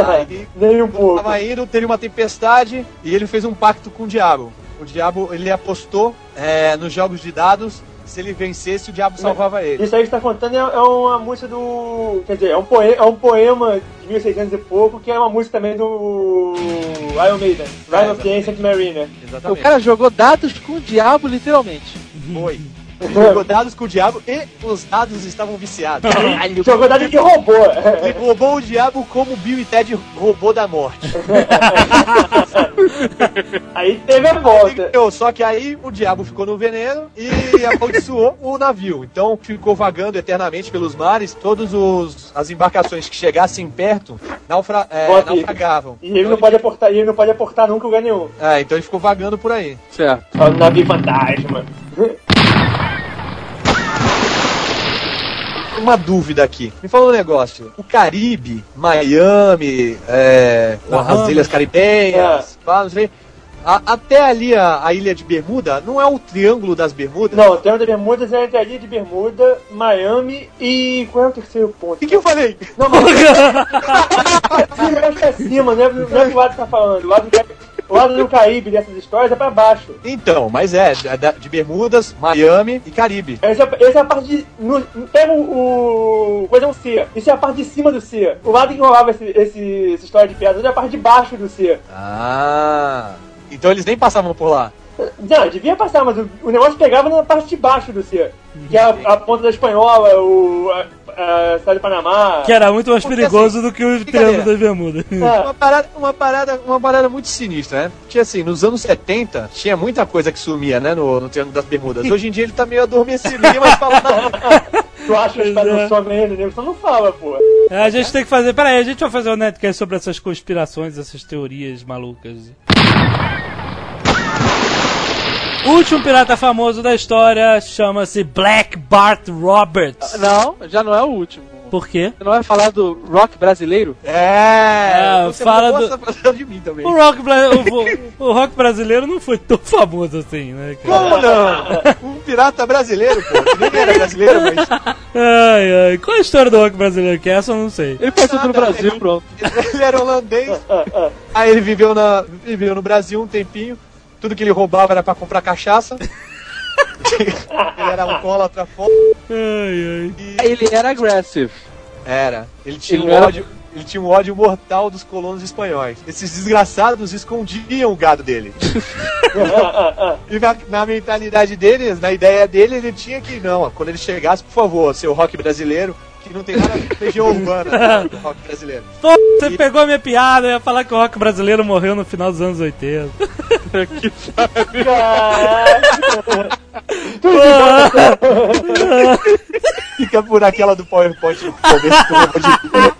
Aí, Nem um pouco. tava indo, teve uma tempestade e ele fez um pacto com o diabo. O diabo, ele apostou é, nos jogos de dados, se ele vencesse, o diabo salvava ele. Isso aí que você tá contando é, é uma música do. Quer dizer, é um, poema, é um poema de 1600 e pouco, que é uma música também do. Iron Maiden, Rise of the Ancient Mariner. O Exatamente. cara jogou dados com o diabo, literalmente. Foi. Ele jogou dados com o diabo e os dados estavam viciados. Jogou dado que roubou. Ele roubou o diabo como Bill e Ted roubou da morte. Aí teve a volta. Eu, Só que aí o diabo ficou no veneno e amaldiçoou o navio. Então ficou vagando eternamente pelos mares. Todas as embarcações que chegassem perto naufra, é, naufragavam. E ele não pode aportar, e ele não pode aportar nunca lugar nenhum. É, então ele ficou vagando por aí. Certo. Só no navio fantasma. Uma dúvida aqui. Me fala um negócio. O Caribe, Miami, é, as Ilhas Caribenhas, não sei. A- até ali a, a ilha de Bermuda, não é o Triângulo das Bermudas? Não, o Triângulo de Bermudas é entre a ilha de Bermuda, Miami e. Qual é o terceiro ponto? O que, que eu falei? Não, mas. Que é cima, não é, não é pro lado que tá falando. O lado, do Ca- o lado do Caribe dessas histórias é pra baixo. Então, mas é, da- de Bermudas, Miami e Caribe. Essa, é- essa é a parte de. No, pega o, o. Coisa é um C. Isso é a parte de cima do C. O lado que rolava esse, esse, essa história de piadas é a parte de baixo do C. Ah. Então eles nem passavam por lá. Não, devia passar, mas o, o negócio pegava na parte de baixo do C. Que é a, a ponta da espanhola, o, a, a cidade de Panamá. Que era muito mais Porque, perigoso assim, do que o. Triângulo das Bermudas. É. Uma parada, uma parada, uma parada muito sinistra, né? Tinha assim, nos anos 70, tinha muita coisa que sumia, né, no, no Triângulo das Bermudas. Hoje em dia ele tá meio adormecido, ninguém mais fala nada. Tu acha que os Pois caras é. não somem ainda, né? Você não fala, pô. É, a gente tem que fazer. Peraí, a gente vai fazer um netcast sobre essas conspirações, essas teorias malucas. O último pirata famoso da história chama-se Black Bart Roberts. Não, já não é o último. Por quê? Você não vai falar do rock brasileiro? É, É, fala do- de mim também. O rock, bra- o, o rock brasileiro não foi tão famoso assim, né, cara? Como não? Um pirata brasileiro, pô. Nem era brasileiro, mas Ai, ai. Qual é a história do rock brasileiro? Que essa eu não sei. Ele passou pelo Brasil, pronto. ele era holandês. Aí ele viveu, na, viveu no Brasil um tempinho. Tudo que ele roubava era pra comprar cachaça. ele era alcoólatra foda. Ai, ai. Ele era aggressive. Era. Ele tinha Ele um era- ódio. Ele tinha um ódio mortal dos colonos espanhóis. Esses desgraçados escondiam o gado dele. e na, na mentalidade deles, na ideia dele, ele tinha que, não, quando ele chegasse, por favor, seu rock brasileiro, que não tem nada a ver com região urbana do rock brasileiro. Pô, você pegou a minha piada, eu ia falar que o rock brasileiro morreu no final dos anos 80. Fica por aquela do PowerPoint no começo do podcast.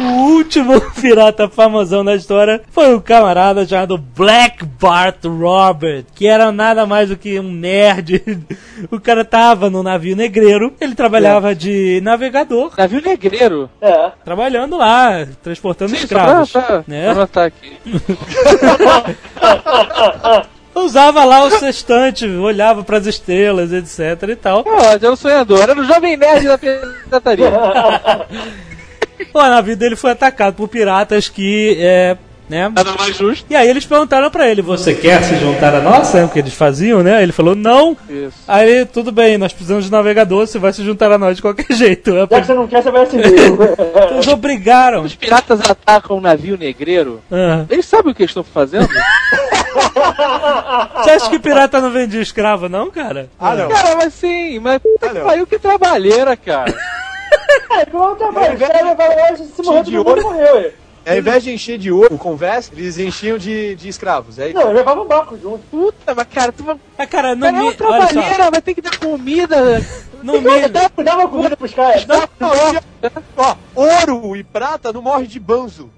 O último pirata famosão da história foi um camarada chamado Black Bart Robert, que era nada mais do que um nerd. O cara tava no navio negreiro, ele trabalhava de navegador, Navio negreiro. É. trabalhando lá, transportando Sim, escravos. só pra, pra, né? pra anotar aqui. Usava lá o sextante, olhava pras estrelas, etc e tal. Ó, era um sonhador. Era no Jovem Nerd da pirataria. O navio dele foi atacado por piratas que, é, né, Nada mais justo. E aí eles perguntaram pra ele: Você quer se juntar a nós? É o que eles faziam, né? Ele falou: Não. Isso. Aí, ele, tudo bem, nós precisamos de navegador, você vai se juntar a nós de qualquer jeito. Já que você não quer, você vai assim mesmo. Eles obrigaram. Os piratas atacam um navio negreiro. Ah. Eles sabem o que eles estão fazendo? Você acha que pirata não vendia escravo, não, cara? Ah, não. cara, mas sim, mas puta Ah, que pariu, que trabalheira, cara. É, igual o trabalho. O cara vai hoje, se morrer, de todo mundo ouro. morreu. Ao invés de encher de ouro com veste, eles enchiam de, de escravos. Aí, Não, levava um barco junto. Puta, mas cara, tu vai. Ah, cara, no Cara, é uma Olha só, trabalheira, vai ter que dar comida. no mínimo. Dava, dava comida pros caras. Não, não, ó, ouro e prata não morre de banzo.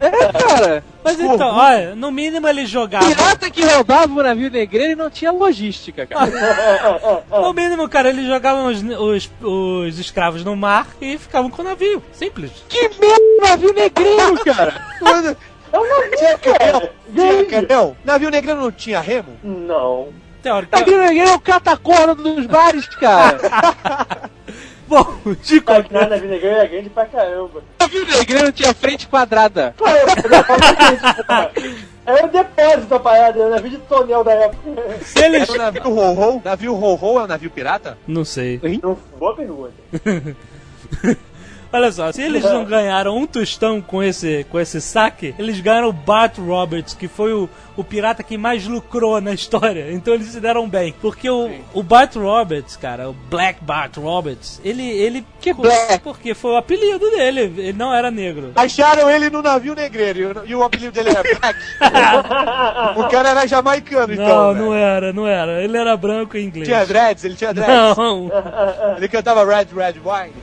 É, cara. Mas então, olha, no mínimo eles jogavam. Pirata que roubava o navio negreiro e não tinha logística, cara. No mínimo, cara, eles jogavam os, os, os escravos no mar e ficavam com o navio. Simples. que merda, navio negreiro, cara. É um navio, tinha cara. tinha canhão. Navio negro não tinha remo? Não. Teoricamente. Navio negreiro é o catacorno dos bares, cara. Bom, de Cara, qualquer que nada, navio negreiro é grande pra caramba. Navio negreiro tinha frente quadrada. Era o depósito da parada, era o navio de tonel da época. se eles. Era o navio Ro-Ro? Navio Ro-Ro é um navio pirata? Não sei. Não, boa pergunta. Olha só, se eles não ganharam um tostão com esse, com esse saque, eles ganharam o Bart Roberts, que foi o, o pirata que mais lucrou na história. Então eles se deram bem. Porque o, o Bart Roberts, cara, o Black Bart Roberts, ele. ele Que black? Porque foi o apelido dele, ele não era negro. Acharam ele no navio negreiro e o- apelido dele era Black. o cara era jamaicano, então. Não, né? não era, não era. Ele era branco e inglês. Tinha dreads, ele tinha dreads. Não. Ele cantava Red Red Wine.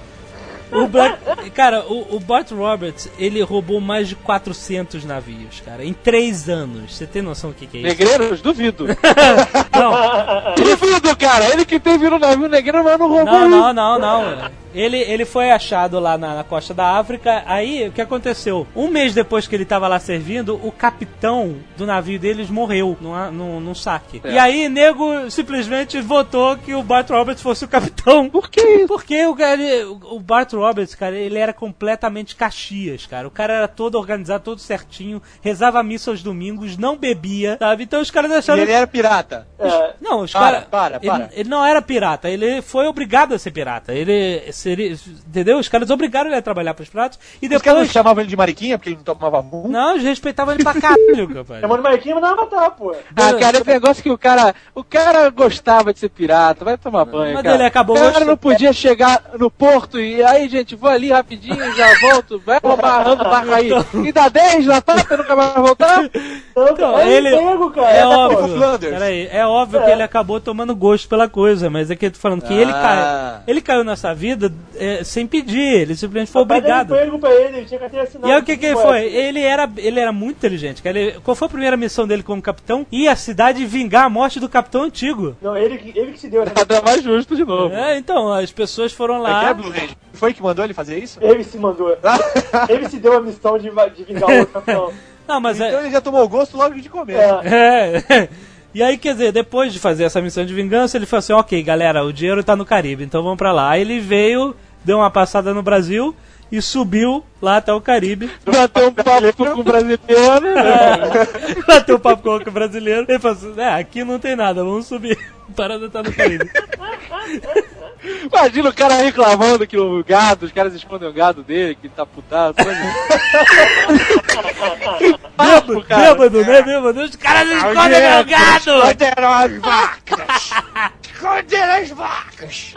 O Black, cara, o, o Bart Roberts, ele roubou mais de 400 navios, cara, em 3 anos. Você tem noção do que, que é isso? Negreiros? Duvido. Não, Duvido, cara. Ele que teve no navio negreiro, mas não roubou. não, não, não, não. Ele, ele foi achado lá na, na costa da África. Aí, o que aconteceu? Um mês depois que ele tava lá servindo, o capitão do navio deles morreu num, num, num saque. É. E aí, nego simplesmente votou que o Bart Roberts fosse o capitão. Por isso? Porque o, cara, ele- o Bart Roberts, cara, ele era completamente caxias, cara. O cara era todo organizado, todo certinho, rezava missa aos domingos, não bebia, sabe? Então os caras E acharam. ele era pirata. É, Não, os Para, caras. para, ele, para. ele não era pirata, ele foi obrigado a ser pirata. Ele seria. Entendeu? Os caras obrigaram ele a trabalhar pros piratas e Os caras não depois. chamavam ele de mariquinha porque ele não tomava rum? Não, eles respeitavam ele pra caralho, rapaz. chamando Marquinhos, mas não matar, pô. Ah, cara, esse negócio que o cara. O cara gostava de ser pirata, vai tomar banho. Mas cara. ele acabou O cara gostando. não podia chegar no porto e aí, gente, vou ali rapidinho, já volto, vai amarrando o barco aí. E dá 10 na tapa, nunca mais vai voltar? Não, Então, é ele- emprego, cara. É pô. óbvio. Flanders. Peraí, é óbvio que ele acabou tomando gosto pela coisa, mas é que eu tô falando que ele, Ah. cai, ele caiu nessa vida é, sem pedir, ele simplesmente foi obrigado. foi ele pra ele, ele tinha carteira assinada. E aí o que que ele foi? Ele era, ele era muito inteligente, cara. Ele- qual foi a primeira missão dele como capitão? Ir à cidade vingar a morte do capitão antigo. Não, ele, que- ele que se deu Nada mais justo de novo. É, então, as pessoas foram Como é que é, lá. Foi que mandou ele fazer isso? Ele se mandou. ele se deu a missão de, de vingar o outro campeão. Não, mas Então é, ele já tomou o gosto logo de começo. É. É. E aí, quer dizer, depois de fazer essa missão de vingança, ele falou assim: ok, galera, o dinheiro tá no Caribe, então vamos pra lá. Aí ele veio, deu uma passada no Brasil e subiu lá até o Caribe. Bateu um papo com o brasileiro. né? Bateu o papo com o brasileiro. Ele falou assim: é, aqui não tem nada, vamos subir. Parada tá no Caribe. Imagina o cara reclamando que o gado, os caras escondem o gado dele, que tá putado. Papo, cara. Bêbado, né? Bêbado. Os caras escondem meu gado! Esconderam Esconderam as vacas!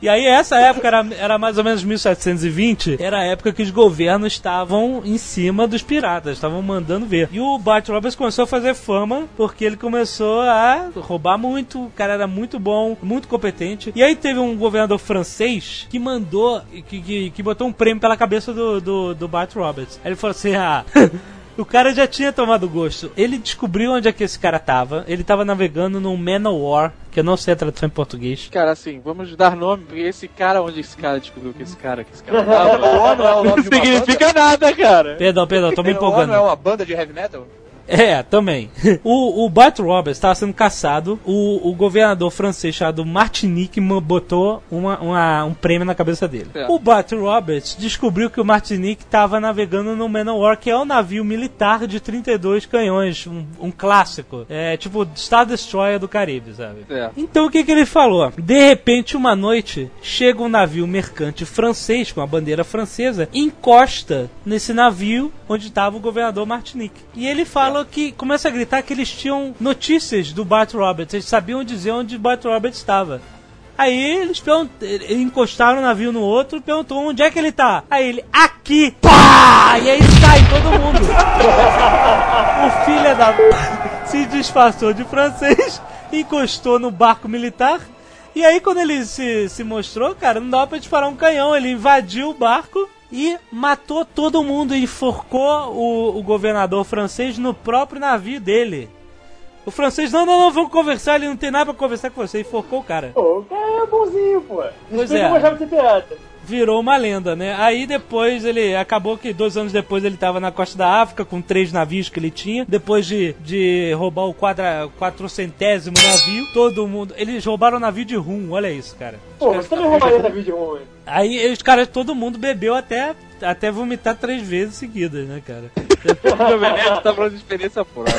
E aí, essa época era, era mais ou menos 1720, era a época que os governos estavam em cima dos piratas, estavam mandando ver. E o Bart Roberts começou a fazer fama porque ele começou a roubar muito, o cara era muito bom, muito competente. E aí teve um governador francês que mandou, que, que, que botou um prêmio pela cabeça do, do, do Bart Roberts. Aí ele falou assim: ah. O cara já tinha tomado gosto. Ele descobriu onde é que esse cara tava. Ele tava navegando num Manowar, que eu não sei a tradução em português. Cara, assim, vamos dar nome, porque esse cara, onde esse cara descobriu que esse cara, que esse cara tava, não o nome não de uma significa nada, cara. Perdão, perdão, tô me Manowar empolgando. não é uma banda de heavy metal? É, também. O, o Bart Roberts estava sendo caçado. O, o governador francês chamado Martinique ma- botou uma, uma- um prêmio na cabeça dele. É. O Bart Roberts descobriu que o Martinique estava navegando no Manowar, que é um navio militar de 32 canhões. Um, um clássico. É tipo Star Destroyer do Caribe, sabe? É. Então o que, que ele falou? De repente, uma noite, chega um navio mercante francês com a bandeira francesa, encosta nesse navio onde estava o governador Martinique. E ele fala que começa a gritar que eles tinham notícias do Bart Roberts, eles sabiam dizer onde o Bart Roberts estava. Aí eles encostaram o navio no outro e perguntou onde é que ele tá. Aí ele, aqui! Pá! E aí sai todo mundo. o filho da se disfarçou de francês, encostou no barco militar. E aí, quando ele se, se mostrou, cara, não dava pra disparar um canhão. Ele invadiu o barco e matou todo mundo. E enforcou o, o governador francês no próprio navio dele. O francês, não, não, não, vamos conversar. Ele não tem nada pra conversar com você. Enforcou o cara. Pô, o cara é bonzinho, pô. Pois Explica é. como achava de ser pirata. Virou uma lenda, né? Aí depois ele acabou que dois anos depois ele tava na costa da África com três navios que ele tinha. Depois de, de roubar o quadra, quatrocentésimo navio, todo mundo. Eles roubaram o navio de rum, olha isso, cara. Pô, você também roubaria navio de ruim. Aí os caras, todo mundo bebeu até, até vomitar três vezes seguidas, né, cara? O Jovem Nerd tá falando de experiência própria.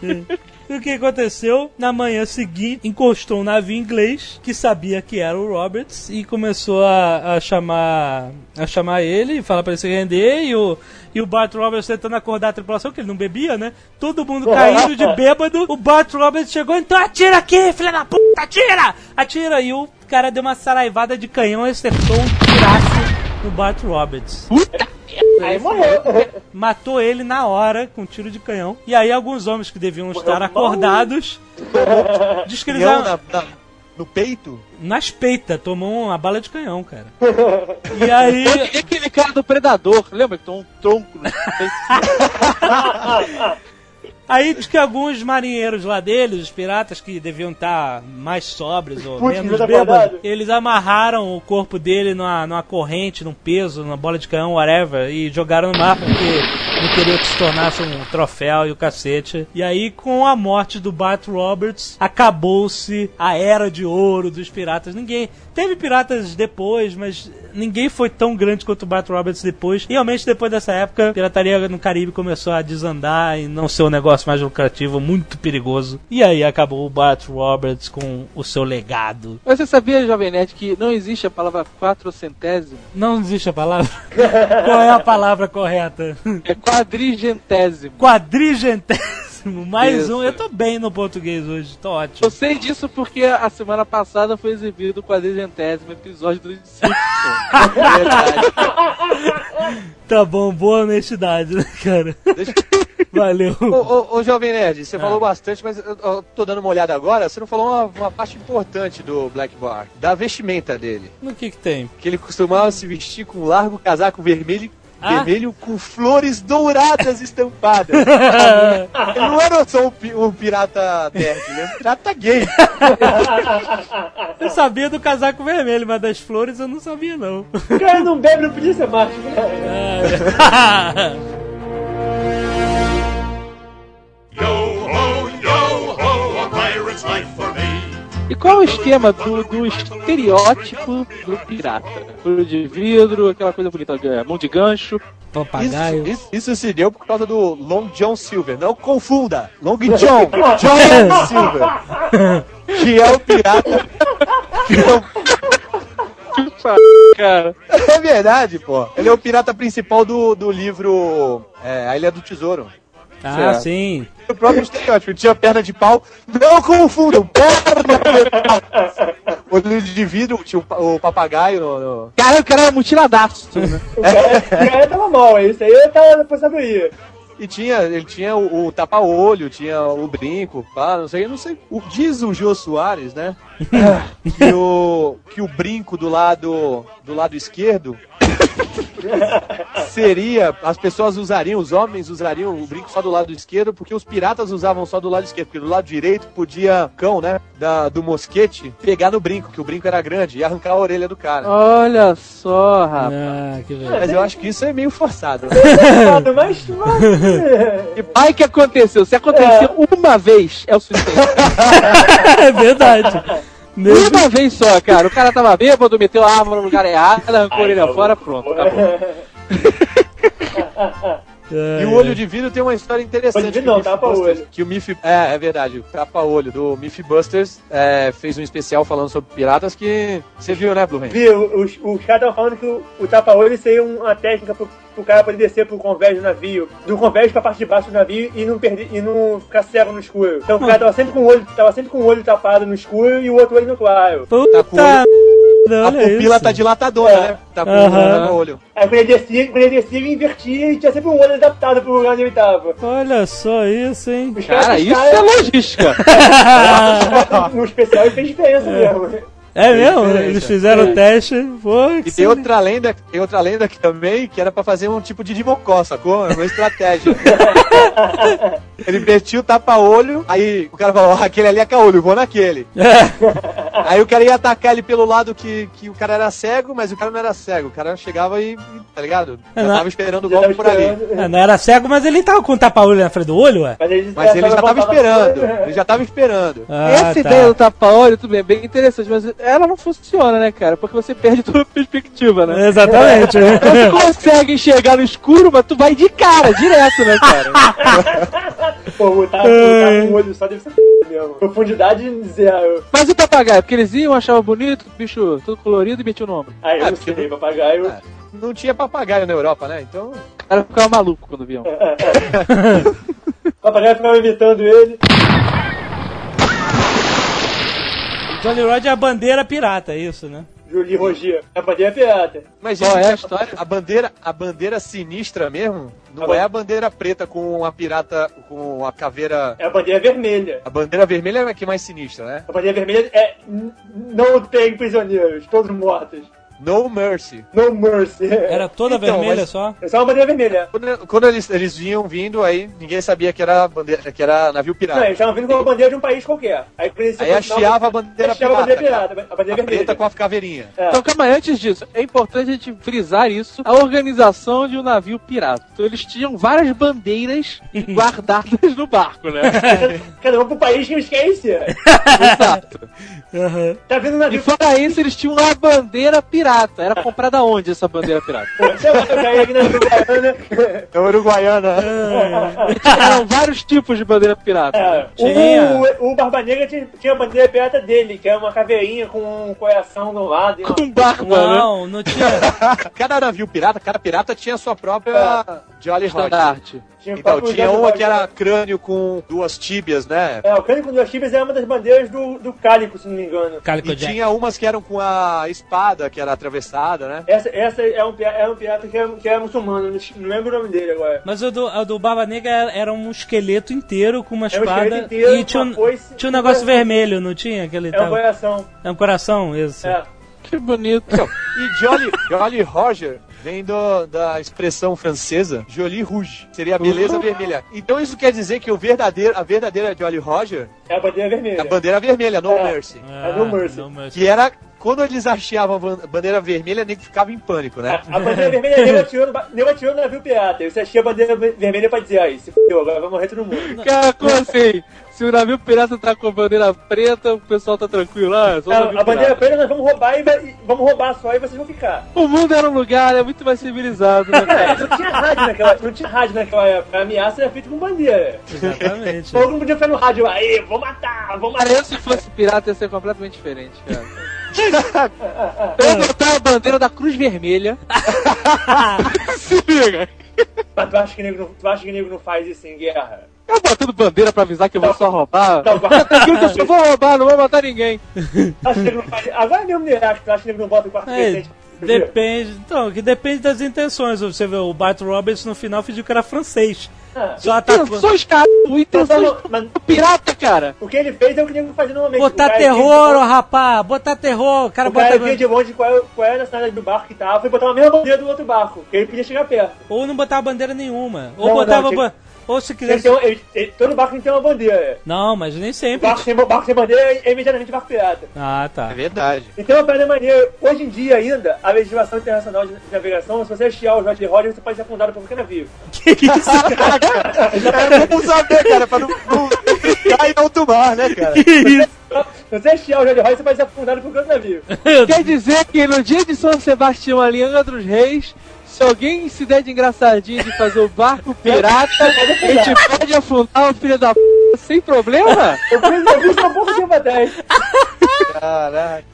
E o que aconteceu? Na manhã seguinte, encostou um navio inglês que sabia que era o Roberts e começou a, a chamar a chamar ele e falar pra ele se render e o, e o Bart Roberts tentando acordar a tripulação, que ele não bebia, né? Todo mundo caindo de bêbado. O Bart Roberts chegou, então atira aqui, filha da puta, atira! Atira! E o cara deu uma saraivada de canhão e acertou um tiraço no Bart Roberts. Aí morreu. Matou ele na hora com um tiro de canhão. E aí alguns homens que deviam estar acordados diz que eles no peito? nas peitas tomou uma bala de canhão, cara. E aí E aquele cara do Predador, lembra que tomou um tronco no Aí diz que alguns marinheiros lá deles, os piratas que deviam estar mais sóbrios ou Putz, menos tá bêbados, eles amarraram o corpo dele numa, numa corrente, num peso, numa bola de canhão, whatever, e jogaram no mar porque não queria que se tornasse um troféu e o cacete. E aí, com a morte do Bart Roberts, acabou-se a era de ouro dos piratas. Ninguém. Teve piratas depois, mas ninguém foi tão grande quanto o Bart Roberts depois. E realmente, depois dessa época, a pirataria no Caribe começou a desandar e não ser um negócio mais lucrativo, muito perigoso. E aí acabou o Bart Roberts com o seu legado. Mas você sabia, Jovem Nerd, que não existe a palavra quatrocentésimo? Não existe a palavra? Qual é a palavra correta? É quadrigentésimo. Quadrigentésimo, mais Isso. um. Eu tô bem no português hoje, tô ótimo. Eu sei disso porque a semana passada foi exibido o quadrigentésimo episódio do Simpsons. Verdade. Tá bom, boa honestidade, né, cara? Deixa, Valeu. Ô, ô, ô, Jovem Nerd, você falou bastante, mas eu, eu tô dando uma olhada agora. Você não falou uma, uma parte importante do Black Bar, da vestimenta dele. No que que tem? Que ele costumava se vestir com um largo casaco vermelho Ah. vermelho com flores douradas estampadas. ele não era só um, um pirata nerd, ele era um pirata gay. Eu sabia do casaco vermelho, mas das flores eu não sabia, não. O cara não bebe, não podia ser macho. né? Yo ho, yo ho, a pirate's life for me. E qual é o esquema do, do estereótipo do pirata? Olho de vidro, aquela coisa bonita, é, mão de gancho. Papagaio. Isso, isso, isso se deu por causa do Long John Silver. Não confunda! Long John! John Silver! Que é o pirata. que é o Cara, É verdade, pô. Ele é o pirata principal do, do livro é, A Ilha do Tesouro. Ah, Certo. sim. O próprio estereótipo. Tinha perna de pau. Não confundam! Perna de pau! Olho de vidro, tinha o, o papagaio no... no- cara, o cara era mutiladaço, né? O cara, o cara tava mal, isso aí tava na aposentadoria. E tinha, ele tinha o, o tapa-olho, tinha o brinco, pá, não sei, não sei. O, diz o Jô Soares, né? que, o, que o brinco do lado, do lado esquerdo seria. As pessoas usariam, os homens usariam o brinco só do lado esquerdo, porque os piratas usavam só do lado esquerdo, porque do lado direito podia cão, né? Da, do mosquete pegar no brinco, que o brinco era grande, e arrancar a orelha do cara. Olha só, rapaz. Ah, que velho. Mas eu acho que isso é meio forçado. né? Errado, mas. mas- E vai que aconteceu. Se aconteceu uma vez, é o suficiente. É verdade. Nesse- Uma vez só, cara. O cara tava bêbado, meteu a arma no lugar errado, arrancou orelha fora, pronto, acabou. E o olho de vidro tem uma história interessante. Olho de que vidro não, tapa-olho. Que o Myth... É, é verdade. O tapa-olho do Mythbusters é, fez um especial falando sobre piratas que você viu, né, Blue Hand? Viu, os, os caras estavam falando que o, o tapa-olho seria uma técnica pro, pro cara poder descer pro convés do navio, do convés pra parte de baixo do navio e não, perder, e não ficar cego no escuro. Então o cara tava sempre com o olho, tava sempre com o olho tapado no escuro e o outro olho no claro. Puta Tá A pupila isso. tá dilatadora, É. né? Tá com o olho. Aí quando ele descia, quando ele descia, ele invertia e tinha sempre um olho adaptado pro lugar onde ele tava. Olha só isso, hein? Cara, os isso caras- é logística. No especial e fez diferença mesmo. É mesmo? Eles fizeram o teste. Pô, E tem outra lenda, tem outra lenda aqui também, que era pra fazer um tipo de dimocó, sacou? Uma estratégia. Ele metia o tapa-olho, aí o cara falou, "Ah, aquele ali é caolho, vou naquele. Aí o cara ia atacar ele pelo lado que, que o cara era cego, mas o cara não era cego. O cara chegava e, tá ligado? É, Já não- tava esperando o golpe por ali. não era cego, mas ele tava com o tapa-olho na frente do olho, ué? Mas ele, Mas ele já tava esperando. Ele já tava esperando. Ah, Essa tá. ideia do tapa-olho, tudo bem, é bem interessante, mas ela não funciona, né, cara? Porque você perde toda a perspectiva, né? Exatamente. Tu consegue enxergar no escuro, mas tu vai de cara, direto, né, cara? Pô, botar, botar um olho só deve ser mesmo. Profundidade zero. Mas o papagaio, porque eles iam, achavam bonito, bicho todo colorido e metiam o nome. Aí eu Ah, não sei, papagaio. É. Não tinha papagaio na Europa, né? Então. O cara ficava maluco quando viam. O papagaio ficava imitando ele. Jolly Roger é a bandeira pirata, é isso, né? Julie Rogia. A bandeira pirata. Mas Qual gente, é a história? A bandeira, a bandeira sinistra mesmo, não A é a bandeira preta com a pirata, com a caveira. É a bandeira vermelha. A bandeira vermelha é a que é mais sinistra, né? A bandeira vermelha é não pegue prisioneiros, todos mortos. No Mercy. No mercy. Era toda Então, vermelha só? É só uma bandeira vermelha. Quando, quando eles, eles vinham vindo, aí ninguém sabia que era bandeira, que era navio Não, pirata. eles estavam vindo com uma bandeira de um país qualquer. Aí, Aí hasteava a bandeira hasteava a pirata. bandeira pirata, a bandeira A vermelha. preta com a caveirinha. É. Então, calma aí, antes disso, é importante a gente frisar isso, a organização de um navio pirata. Então, eles tinham várias bandeiras guardadas no barco, né? Cada um pro país que ser. Exato. Tá vindo um E navio. fora isso, eles tinham uma bandeira pirata. Era comprada onde essa bandeira pirata? Na Uruguaiana. É Uruguaiana. Eram vários tipos de bandeira pirata. É, Tinha. o, o Barba Negra tinha, tinha a bandeira pirata dele, que era uma caveirinha com um coração do lado. E uma... Com barba, né? Não, não tinha. Cada navio pirata, cada pirata tinha a sua própria Jolly Roger. Tinha Então, tinha uma que era crânio com duas tíbias, né? É, o Cânico com duas tíbias era uma das bandeiras do, do Cálico, se não me engano. Calico E Jack. tinha umas que eram com a espada, que era atravessada, né? Essa, essa é, um, é um pirata que é, que é muçulmano, não lembro o nome dele agora. Mas o do, o do Barba Negra era um esqueleto inteiro com uma É um espada esqueleto inteiro, e tinha uma um, foice, tinha um um negócio coração. vermelho, não tinha? Aquele É um tava- coração. é um coração, isso. É. Que bonito. Então, e Jolly, Jolly Roger vem do- da expressão francesa Jolie Rouge, seria a beleza vermelha. Então isso quer dizer que o verdadeiro, a verdadeira Jolly Roger É a bandeira é vermelha. a bandeira vermelha, No É. Mercy. É no Mercy. no Mercy. Que era quando eles achavam a ban- bandeira vermelha, nem ficava em pânico, né? A, a bandeira vermelha é nego atirando, nego atirando no navio pirata. Você achia a bandeira ve- vermelha pra dizer, aí, se fudeu, agora vai morrer todo mundo. Cara, como assim? Se o navio pirata tá com a bandeira preta, o pessoal tá tranquilo lá. é só Não, a bandeira pirata. preta nós vamos roubar e, vai- e vamos roubar só e vocês vão ficar. O mundo era um lugar é muito mais civilizado, né, É, cara? não tinha rádio naquela, não tinha rádio naquela época. A ameaça era feita com bandeira. Exatamente. Todo mundo podia ficar no rádio, aí, vou matar, vou matar. Cara, eu se fosse pirata ia ser completamente diferente, cara. Eu botar a bandeira da Cruz Vermelha. se liga. Mas tu acha que nego não, tu acha que nego não faz isso em guerra? Eu botando bandeira pra avisar que eu vou só roubar. Tranquilo que eu só vou roubar, não vou matar ninguém. Tu acha que nego não faz Agora mesmo no Iraque, tu acha que nego não bota o quarto É, presente? depende. Então, que depende das intenções. Você vê, o Bart Roberts no final fingiu que era francês. Ah, Só atacou. Intenções, cara. Intenções mas- do pirata, cara. o que ele fez é o que nego faz normalmente. Botar O cara terror, ó, rapaz. Botar terror. O cara O cara bota. vinha de longe qual qual é a nacionalidade do barco que tava e botava a mesma bandeira do outro barco, que ele podia chegar perto. Ou não botava bandeira nenhuma. Ou Não, botava. não, tinha- Ou se ter um- ele- ele- todo barco tem uma bandeira. Não, mas nem O sempre. barco sem, barco sem bandeira é imediatamente barco pirata. Ah, tá. É verdade. Então, uma parada maneira, hoje em dia ainda, a legislação internacional de navegação, se você hastear o Jorge Roger, você pode ser afundado por qualquer navio. Que isso, cara? É bom saber, cara, pra não, não cair em alto mar, né, cara? Que isso? Se você hastear o Jorge Roger, você pode ser afundado por qualquer navio. Quer dizer que no dia de São Sebastião, ali Angra dos Reis, se alguém se der de engraçadinho de fazer o barco pirata, a gente pode afundar o filho da p sem problema? Eu fiz, fiz isso há pouco tempo atrás. Caraca.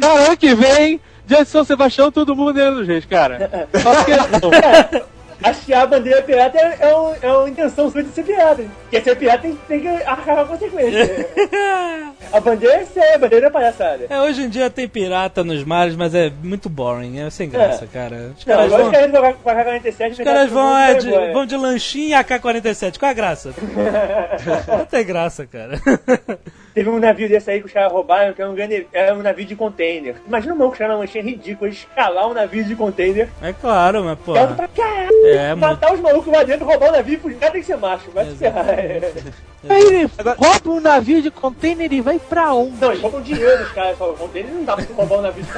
Cara, ano que vem, dia de São Sebastião, todo mundo Angra dos Reis, cara. Só porque não. Hastear a bandeira pirata é, é, um- é uma intenção sua de ser pirata. Porque ser pirata tem, tem que arcar a consequência. a bandeira é séria, a bandeira é palhaçada. É, hoje em dia tem pirata nos mares, mas é muito boring, é sem graça, cara. Os Não, caras os vão, com a K-47 os caras vão, é, de, vão de lanchinho e AK-47. Qual é a graça? Não tem graça, cara. Teve um navio desse aí que os caras roubaram, que era um, grande, era um navio de container. Imagina o maluco chegar na lanchinha ridícula, escalar um navio de container, É claro, mas, pô. pra caralho, É, muito. matar os malucos lá dentro, roubar o navio, o cara tem que ser macho, vai se ferrar. Aí ele rouba um navio de container e vai pra onde? Não, eles roubam dinheiro dos caras, só o container não dá pra roubar um navio.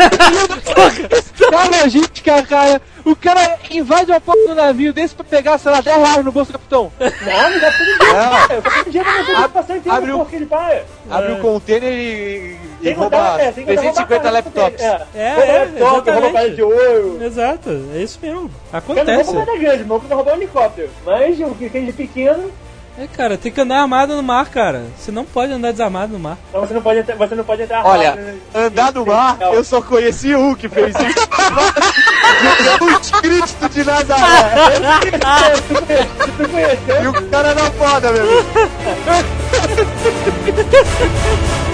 Cara, gente, cara, cara, o cara invade uma porta do navio desse pra pegar, sei lá, 10 reais no bolso do capitão. Não, não dá pra dinheiro, cara. Eu tô com dinheiro pra você passar inteiro abre no o- porco de paia. Abre o container e, e que rouba botar- é, tem que botar 350 roubar laptops. É, É, rouba é, laptop, rouba de ouro. Exato, é isso mesmo. Eu não Acontece. nada grande, o maluco vai roubar um helicóptero. Mas o que tem de pequeno, É, cara, tem que andar armado no mar, cara. Você não pode andar desarmado no mar. então você não pode entrar, você não pode entrar Olha, rápido, né? andar no mar, Não. eu só conheci um que fez isso. Jesus Cristo de Nazaré. Tu conheceu? E o cara na foda, meu amigo.